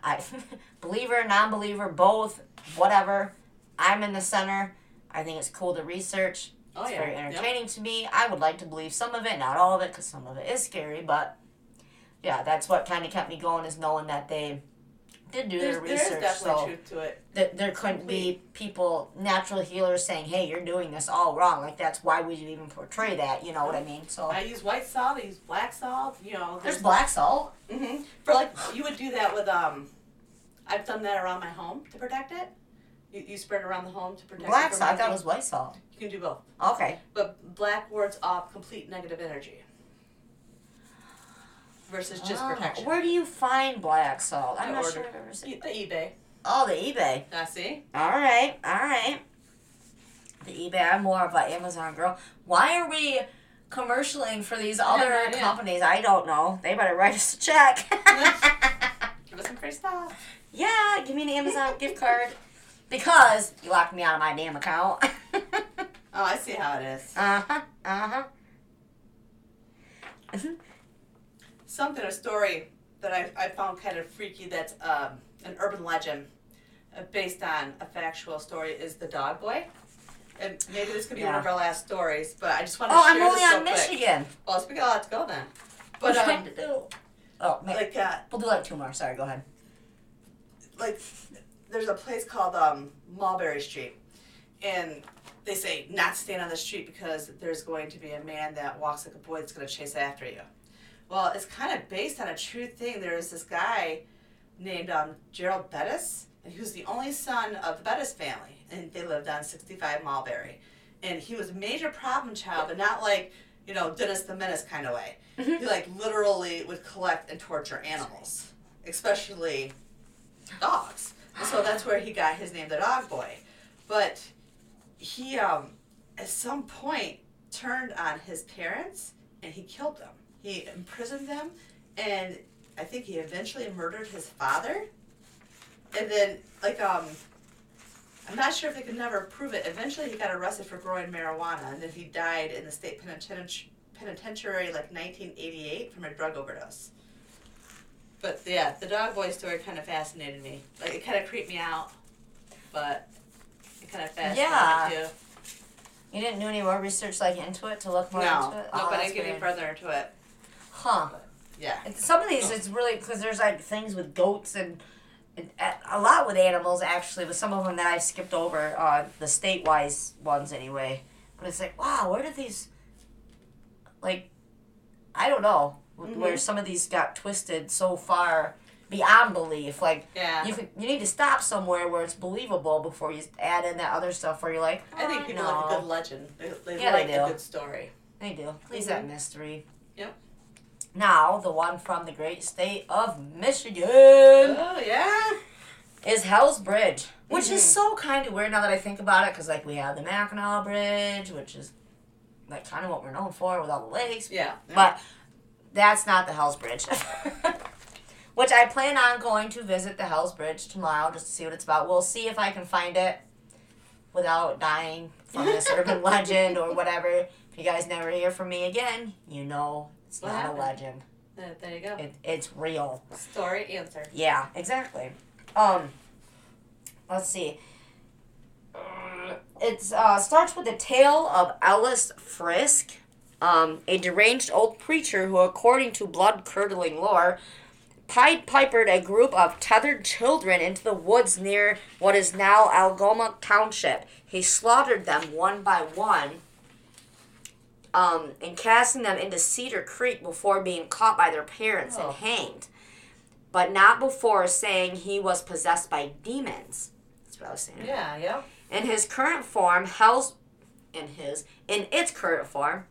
I [laughs] believer, non-believer, both, whatever. I'm in the center. I think it's cool to research. Oh it's yeah. very Yep. entertaining to me. I would like to believe some of it, not all of it, because some of it is scary. But yeah, that's what kind of kept me going is knowing that they did do There's, their research. definitely So truth to it. that there couldn't be people, natural healers, saying, "Hey, you're doing this all wrong." Like that's why would you even portray that? You know what I mean? So I use white salt. I use black salt. You know, there's black salt. hmm For like, you would do that with um. I've done that around my home to protect it. You, you spread it around the home to protect Black it. salt. I thought it was white salt. You can do both, Okay. but black wards off complete negative energy. Versus just Ah, protection. Where do you find black salt? I'm I not ordered- sure I've ever seen. The eBay. Oh, the eBay. Now see. All right, all right. The eBay. I'm more of an Amazon girl. Why are we commercialing for these other idea. companies? I don't know. They better write us a check. [laughs] Give us some free stuff. yeah, give me an Amazon gift card because you locked me out of my damn account. [laughs] Oh, I see how it is. uh huh. Uh huh. [laughs] Something, a story that I, I found kind of freaky that's um, an urban legend uh, based on a factual story is the dog boy. And maybe this could be one of our last stories, but I just want to Oh, I'm share only this on real quick. Michigan. Well, we got a lot to go then. But um, trying to do. Oh, man. like uh, we'll do like two more. Sorry, go ahead. like there's a place called um, Mulberry Street, and they say not to stand on the street because there's going to be a man that walks like a boy that's going to chase after you. Well, it's kind of based on a true thing. There was this guy named um, Gerald Bettis, and he was the only son of the Bettis family, and they lived on 65 Mulberry. And he was a major problem child, but not like you know Dennis the Menace kind of way. He like literally would collect and torture animals, especially dogs. And so that's where he got his name, the Dog Boy. But he, um, at some point, turned on his parents and he killed them. He imprisoned them, and I think he eventually murdered his father. And then, like, um, I'm not sure if they could never prove it. Eventually, he got arrested for growing marijuana, and then he died in the state penitentiary, penitentiary like 1988 from a drug overdose. But yeah, the dog boy story kind of fascinated me. Like, it kind of creeped me out, but it kind of fascinated Yeah. me too. You didn't do any more research like into it to look more No, into it. no, Oh, but I didn't get any further into it. Huh. Yeah. And some of these, it's really because there's like things with goats and, and a lot with animals actually. But some of them that I skipped over, uh, the state-wise ones anyway. But it's like, wow, where did these, like, I don't know, wh- where some of these got twisted so far beyond belief. Like, Yeah. you could, you need to stop somewhere where it's believable before you add in that other stuff where you're like, I think "Oh, people no." like a good legend. They, they Yeah, they like a do. good story. They do. Please Mhm. that mystery. Yep. Now, the one from the great state of Michigan. Oh, yeah? is Hell's Bridge, which is Mhm. so kind of weird now that I think about it, because like we have the Mackinac Bridge, which is like kind of what we're known for with all the lakes, Yeah. but that's not the Hell's Bridge. [laughs] which I plan on going to visit the Hell's Bridge tomorrow just to see what it's about. We'll see if I can find it without dying from this urban [laughs] legend or whatever. If you guys never hear from me again, you know it's What not happened? a legend. There, there you go. It, it's real. Story answer. Yeah, exactly. Um, let's see. Uh, It uh, starts with the tale of Ellis Frisk, um, a deranged old preacher who, according to blood curdling lore, Pied Pipered a group of tethered children into the woods near what is now Algoma Township. He slaughtered them one by one, um, and casting them into Cedar Creek before being caught by their parents Oh. and hanged. But not before saying he was possessed by demons. That's what I was saying. Yeah, yeah. In his current form, Hell's in his in its current form,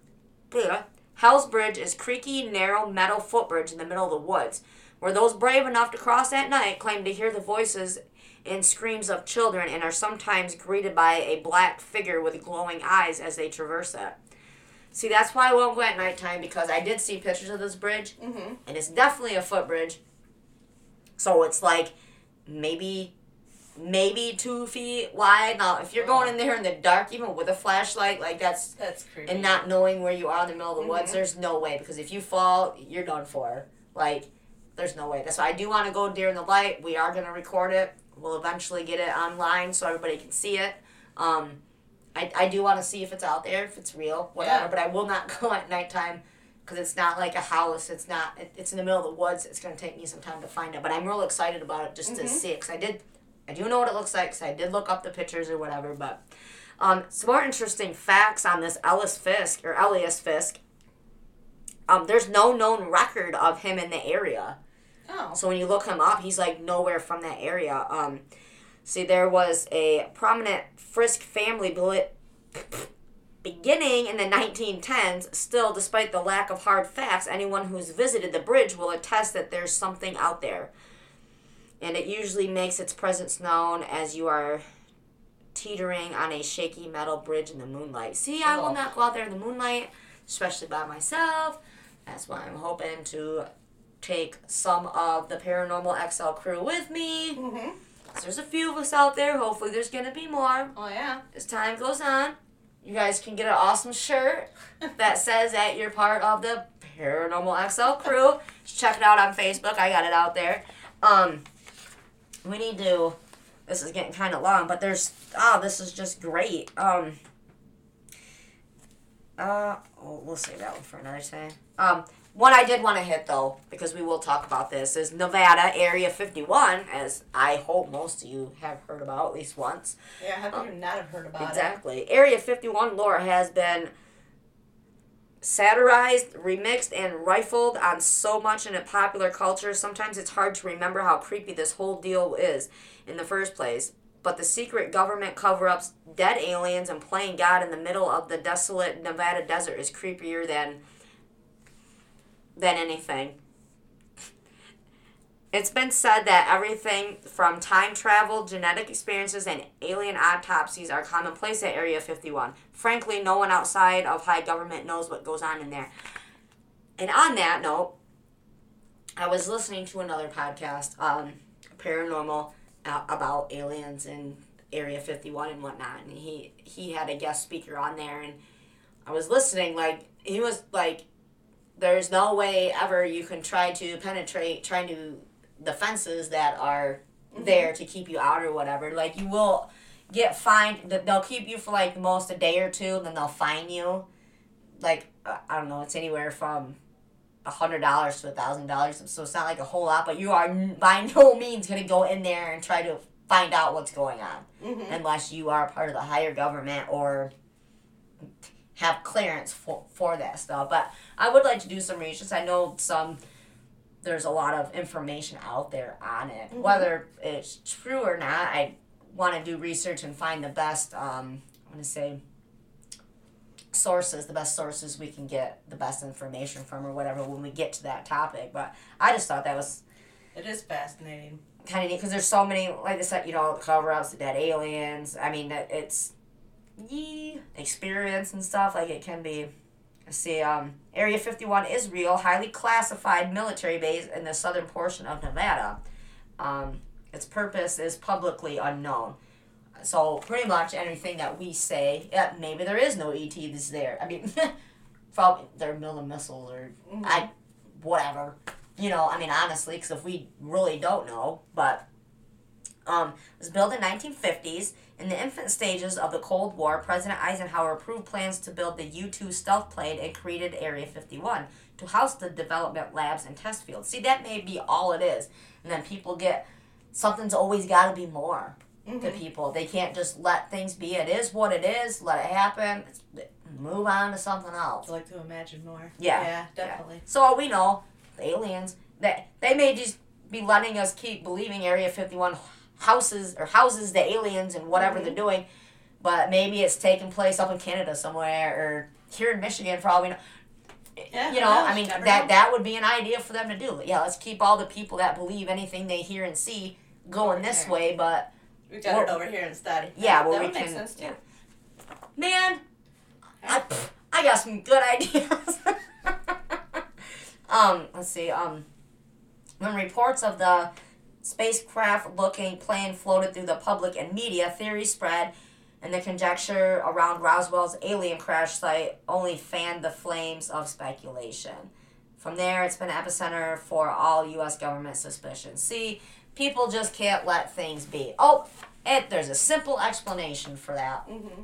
bleh, Hell's Bridge is creaky, narrow metal footbridge in the middle of the woods, where those brave enough to cross at night claim to hear the voices and screams of children and are sometimes greeted by a black figure with glowing eyes as they traverse it. See, that's why I won't go at nighttime because I did see pictures of this bridge Mm-hmm. and it's definitely a footbridge. So it's like maybe maybe two feet wide. Now if you're going in there in the dark, even with a flashlight, like that's That's creepy. and not knowing where you are in the middle of the woods, Mhm. there's no way because if you fall, you're done for. Like there's no way. That's why I do want to go during the light. We are gonna record it. We'll eventually get it online so everybody can see it. Um, I, I do want to see if it's out there, if it's real, whatever. Yeah. But I will not [laughs] go at nighttime because it's not like a house. It's not. It, it's in the middle of the woods. It's gonna take me some time to find it. But I'm real excited about it just to Mhm. see it. Cause I did. I do know what it looks like. Cause I did look up the pictures or whatever. But um, some more interesting facts on this Ellis Fisk or Elias Fisk. Um, there's no known record of him in the area. Oh. So when you look him up, he's like nowhere from that area. Um, see, there was a prominent Frisk family beli- beginning in the 1910s. Still, despite the lack of hard facts, anyone who's visited the bridge will attest that there's something out there. And it usually makes its presence known as you are teetering on a shaky metal bridge in the moonlight. See, I will Oh. not go out there in the moonlight, especially by myself. That's why I'm hoping to take some of the Paranormal XL crew with me. Mm-hmm. 'Cause There's a few of us out there. Hopefully, there's gonna be more Oh yeah. as time goes on. You guys can get an awesome shirt [laughs] that says that you're part of the Paranormal XL crew. Just check it out on Facebook. I got it out there. Um, we need to. This is getting kind of long, but there's. Oh, this is just great. Um. Uh, oh, we'll save that one for another time. Um, one I did want to hit though, because we will talk about this, is Nevada Area 51, as I hope most of you have heard about at least once. Yeah, how could you um, not have heard about it? Exactly. Area 51 lore has been satirized, remixed, and rifled on so much in a popular culture. Sometimes it's hard to remember how creepy this whole deal is in the first place. But the secret government cover ups, dead aliens, and playing God in the middle of the desolate Nevada desert is creepier than than anything. It's been said that everything from time travel, genetic experiences, and alien autopsies are commonplace at Area 51. Frankly, no one outside of high government knows what goes on in there. And on that note, I was listening to another podcast, um, paranormal, uh, about aliens in Area 51 and whatnot. And he, he had a guest speaker on there, and I was listening, like, he was like, there's no way ever you can try to penetrate, trying to the fences that are there to keep you out or whatever. Like you will get fined. They'll keep you for like most a day or two, then they'll fine you. Like uh, I don't know, it's anywhere from a hundred dollars to a thousand dollars. So it's not like a whole lot, but you are by [laughs] no means gonna go in there and try to find out what's going on Mm-hmm. unless you are part of the higher government or have clearance for, for that stuff. But I would like to do some research. I know some there's a lot of information out there on it. Mhm. Whether it's true or not, I want to do research and find the best. Um, I want to say sources, the best sources we can get the best information from, or whatever when we get to that topic. But I just thought that was It is fascinating. kind of neat because there's so many, like I said, you know, cover ups, the dead aliens. I mean, it- it's yeah, experience and stuff. Like it can be. Let's see, um, Area 51 is real, highly classified military base in the southern portion of Nevada. Um, its purpose is publicly unknown. So pretty much anything that we say, yeah, maybe there is no ETs there. I mean, [laughs] probably they're building missiles or I, whatever. You know, I mean, honestly, because if we really don't know, but um, it was built in 1950s. In the infant stages of the Cold War, President Eisenhower approved plans to build the U-2 stealth plane and created Area 51 to house the development labs and test fields. See, that may be all it is, and then people get something's always got to be more to people. They can't just let things be. It is what it is. Let it happen. Move on to something else. I like to imagine more. Yeah. Yeah, definitely. So all we know, the aliens, that they may just be letting us keep believing Area 51 houses or houses the aliens and whatever they're doing, but maybe it's taking place up in Canada somewhere or here in Michigan for all we know. Yeah, You know, knows? I mean Never that know. that would be an idea for them to do. Yeah, let's keep all the people that believe anything they hear and see going this Okay. way, but We got it over here instead. yeah, that well we would make can. sense too. yeah. Man, I, pff, I got some good ideas. [laughs] um, let's see. Um, when reports of the spacecraft-looking plane floated through the public and media, theories spread, and the conjecture around Roswell's alien crash site only fanned the flames of speculation. From there, it's been an epicenter for all U.S. government suspicions. See, people just can't let things be. Oh, it, there's a simple explanation for that. Mm-hmm.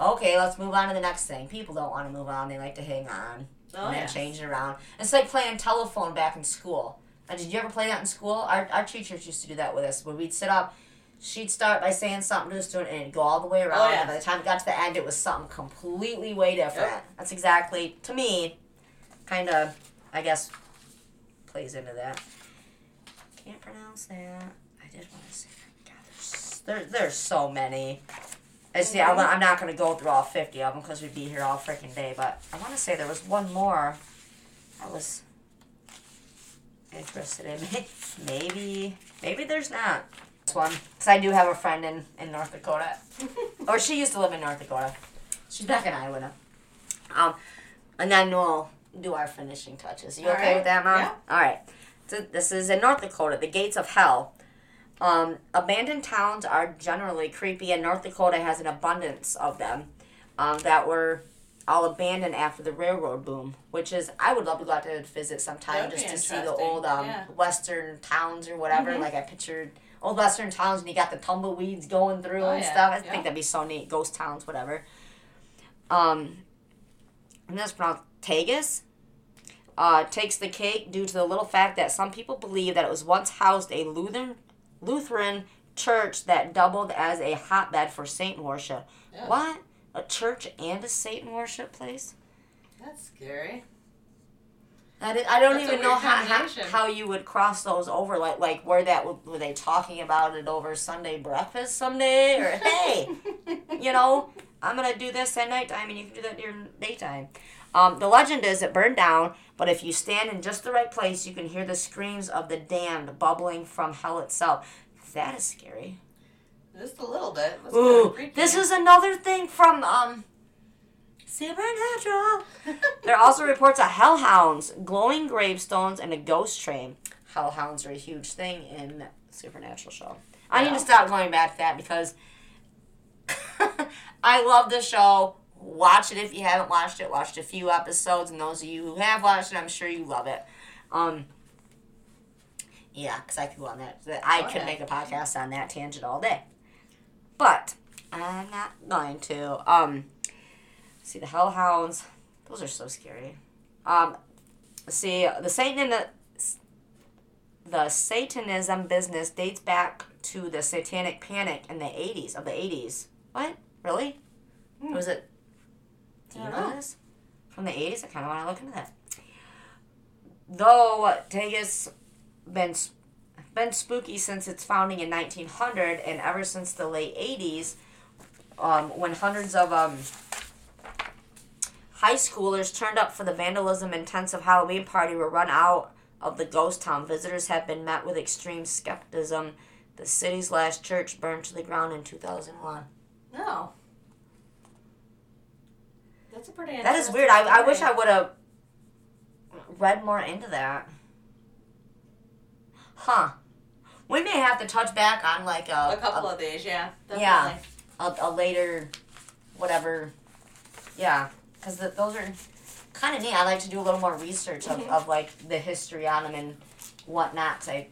Okay, let's move on to the next thing. People don't want to move on; they like to hang on Oh, and yeah. change it around. It's like playing telephone back in school. Now, did you ever play that in school? Our, our teachers used to do that with us. When we'd sit up, she'd start by saying something to a student, and it'd go all the way oh, around. Oh, yes. And by the time it got to the end, it was something completely way different. Yep. That's exactly to me, kind of, I guess, plays into that. Can't pronounce that. I did want to say that. God, there's there, there's so many. I see. I'm, I'm not gonna go through all fifty of them because we'd be here all freaking day. But I want to say there was one more. I was interested in. [laughs] maybe, maybe there's not. This one, because I do have a friend in in North Dakota, [laughs] or she used to live in North Dakota. She's back in Iowa now. Um, and then we'll do our finishing touches. You All okay right. with that, Mom? Yeah. All right. So this is in North Dakota, the gates of hell. Um, abandoned towns are generally creepy, and North Dakota has an abundance of them um, that were all abandoned after the railroad boom. Which is, I would love to go out to visit sometime just to see the old um, yeah. western towns or whatever. Mhm. Like I pictured old western towns, and you got the tumbleweeds going through Oh, and yeah, stuff. I yeah. think that'd be so neat. Ghost towns, whatever. Um, and that's pronounced Tagus. Uh, takes the cake due to the little fact that some people believe that it was once housed a Lutheran Lutheran church that doubled as a hotbed for Satan worship. What? A church and a Satan worship place? That's scary. I, did, I don't That's even know how, how, how you would cross those over. Like, like where that were they talking about it over Sunday breakfast someday? Or [laughs] hey, you know, I'm gonna do this at nighttime and you can do that during daytime. Um, the legend is it burned down, but if you stand in just the right place, you can hear the screams of the damned bubbling from hell itself. That is scary. Just a little bit. That's Ooh, this is another thing from um Supernatural. [laughs] there are also reports of hellhounds, glowing gravestones, and a ghost train. Hellhounds are a huge thing in Supernatural show. I need to stop going back to that because [laughs] I love the show. Watch it if you haven't watched it. Watched a few episodes, and those of you who have watched it, I'm sure you love it. Um, yeah, because I could go on that. I Oh, could make a podcast on that tangent all day, but I'm not going to. Um, see the hellhounds; those are so scary. Um, see the Satan in the the Satanism business dates back to the Satanic Panic in the '80s of the '80s. What really? Hmm. Was it? Do you know know. this from the '80s? I kind of want to look into that. Though Tagus been been spooky since its founding in 1900 and ever since the late 80s um, when hundreds of um, high schoolers turned up for the vandalism intensive halloween party were run out of the ghost town. Visitors have been met with extreme skepticism. The city's last church burned to the ground in 2001. No. That's a pretty. That is weird. I, I wish. I would have read more into that. Huh. We may have to touch back on like a, a couple a, of these, yeah. Definitely. Yeah. a, a later, whatever. Yeah, because those are kind of neat. I like to do a little more research of, Mhm. of like the history on them and whatnot. Say,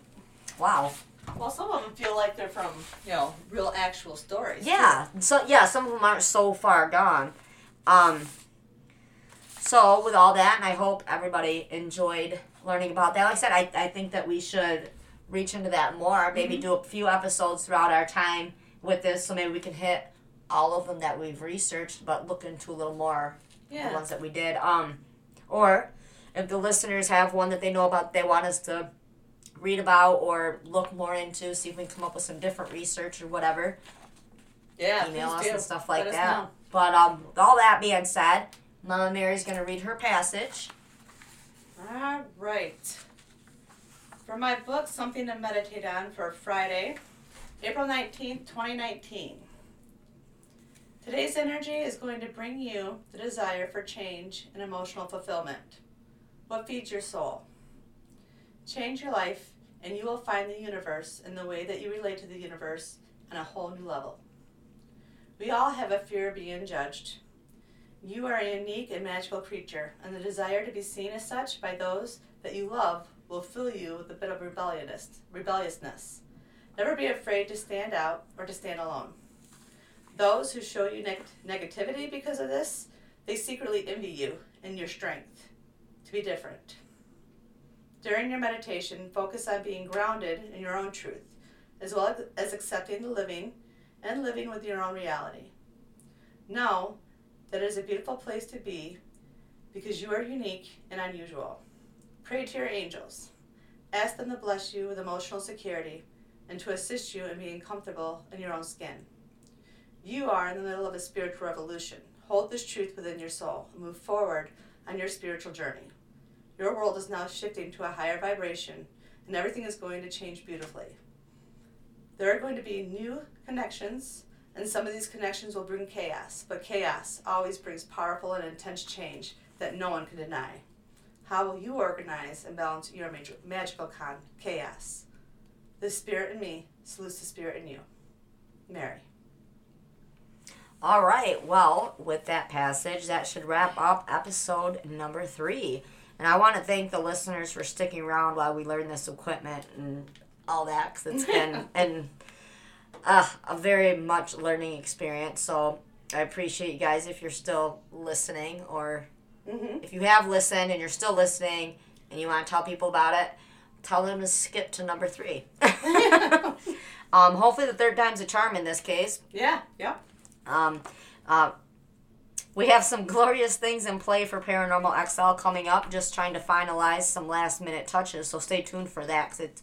wow. Well, some of them feel like they're from you know real actual stories. too. Yeah. So yeah, some of them aren't so far gone. Um. So with all that, and I hope everybody enjoyed learning about that. Like I said, I, I think that we should reach into that more. Maybe do a few episodes throughout our time with this, so maybe we can hit all of them that we've researched, but look into a little more the ones that we did. Um, or if the listeners have one that they know about, they want us to read about or look more into, see if we can come up with some different research or whatever. Yeah. email us do. and stuff like Let that. But um, with all that being said, Mama Mary's gonna read her passage. All right. For my book, Something to Meditate On for Friday, April 19th, 2019. Today's energy is going to bring you the desire for change and emotional fulfillment. What feeds your soul? Change your life, and you will find the universe and the way that you relate to the universe on a whole new level. We all have a fear of being judged. You are a unique and magical creature, and the desire to be seen as such by those that you love will fill you with a bit of rebelliousness. rebelliousness. Never be afraid to stand out or to stand alone. Those who show you neg- negativity because of this, they secretly envy you and your strength to be different. During your meditation, focus on being grounded in your own truth, as well as accepting the living and living with your own reality. Know that it is a beautiful place to be because you are unique and unusual. Pray to your angels. Ask them to bless you with emotional security and to assist you in being comfortable in your own skin. You are in the middle of a spiritual revolution. Hold this truth within your soul and move forward on your spiritual journey. Your world is now shifting to a higher vibration and everything is going to change beautifully. There are going to be new connections, and some of these connections will bring chaos, but chaos always brings powerful and intense change that no one can deny. How will you organize and balance your major, magical con chaos? The spirit in me salutes the spirit in you. Mary. All right. Well, with that passage, that should wrap up episode number three. And I want to thank the listeners for sticking around while we learn this equipment and all that, because it's [laughs] been and uh, a very much learning experience. So I appreciate you guys if you're still listening, or Mm-hmm. if you have listened and you're still listening and you want to tell people about it, tell them to skip to number three. [laughs] um, hopefully, the third time's a charm in this case. Yeah, yeah. Um, uh, we have some glorious things in play for Paranormal XL coming up. Just trying to finalize some last minute touches, so stay tuned for that because it's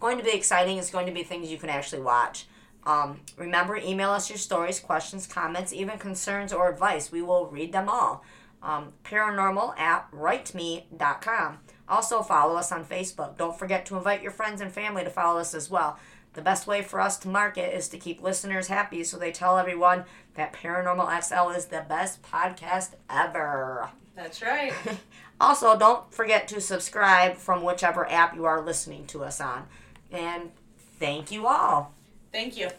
going to be exciting. It's going to be things you can actually watch. Um, remember, email us your stories, questions, comments, even concerns or advice. We will read them all. Um, paranormal at writeme.com. Also, follow us on Facebook. Don't forget to invite your friends and family to follow us as well. The best way for us to market is to keep listeners happy so they tell everyone that Paranormal XL is the best podcast ever. That's right. [laughs] Also, don't forget to subscribe from whichever app you are listening to us on. And thank you all. Thank you.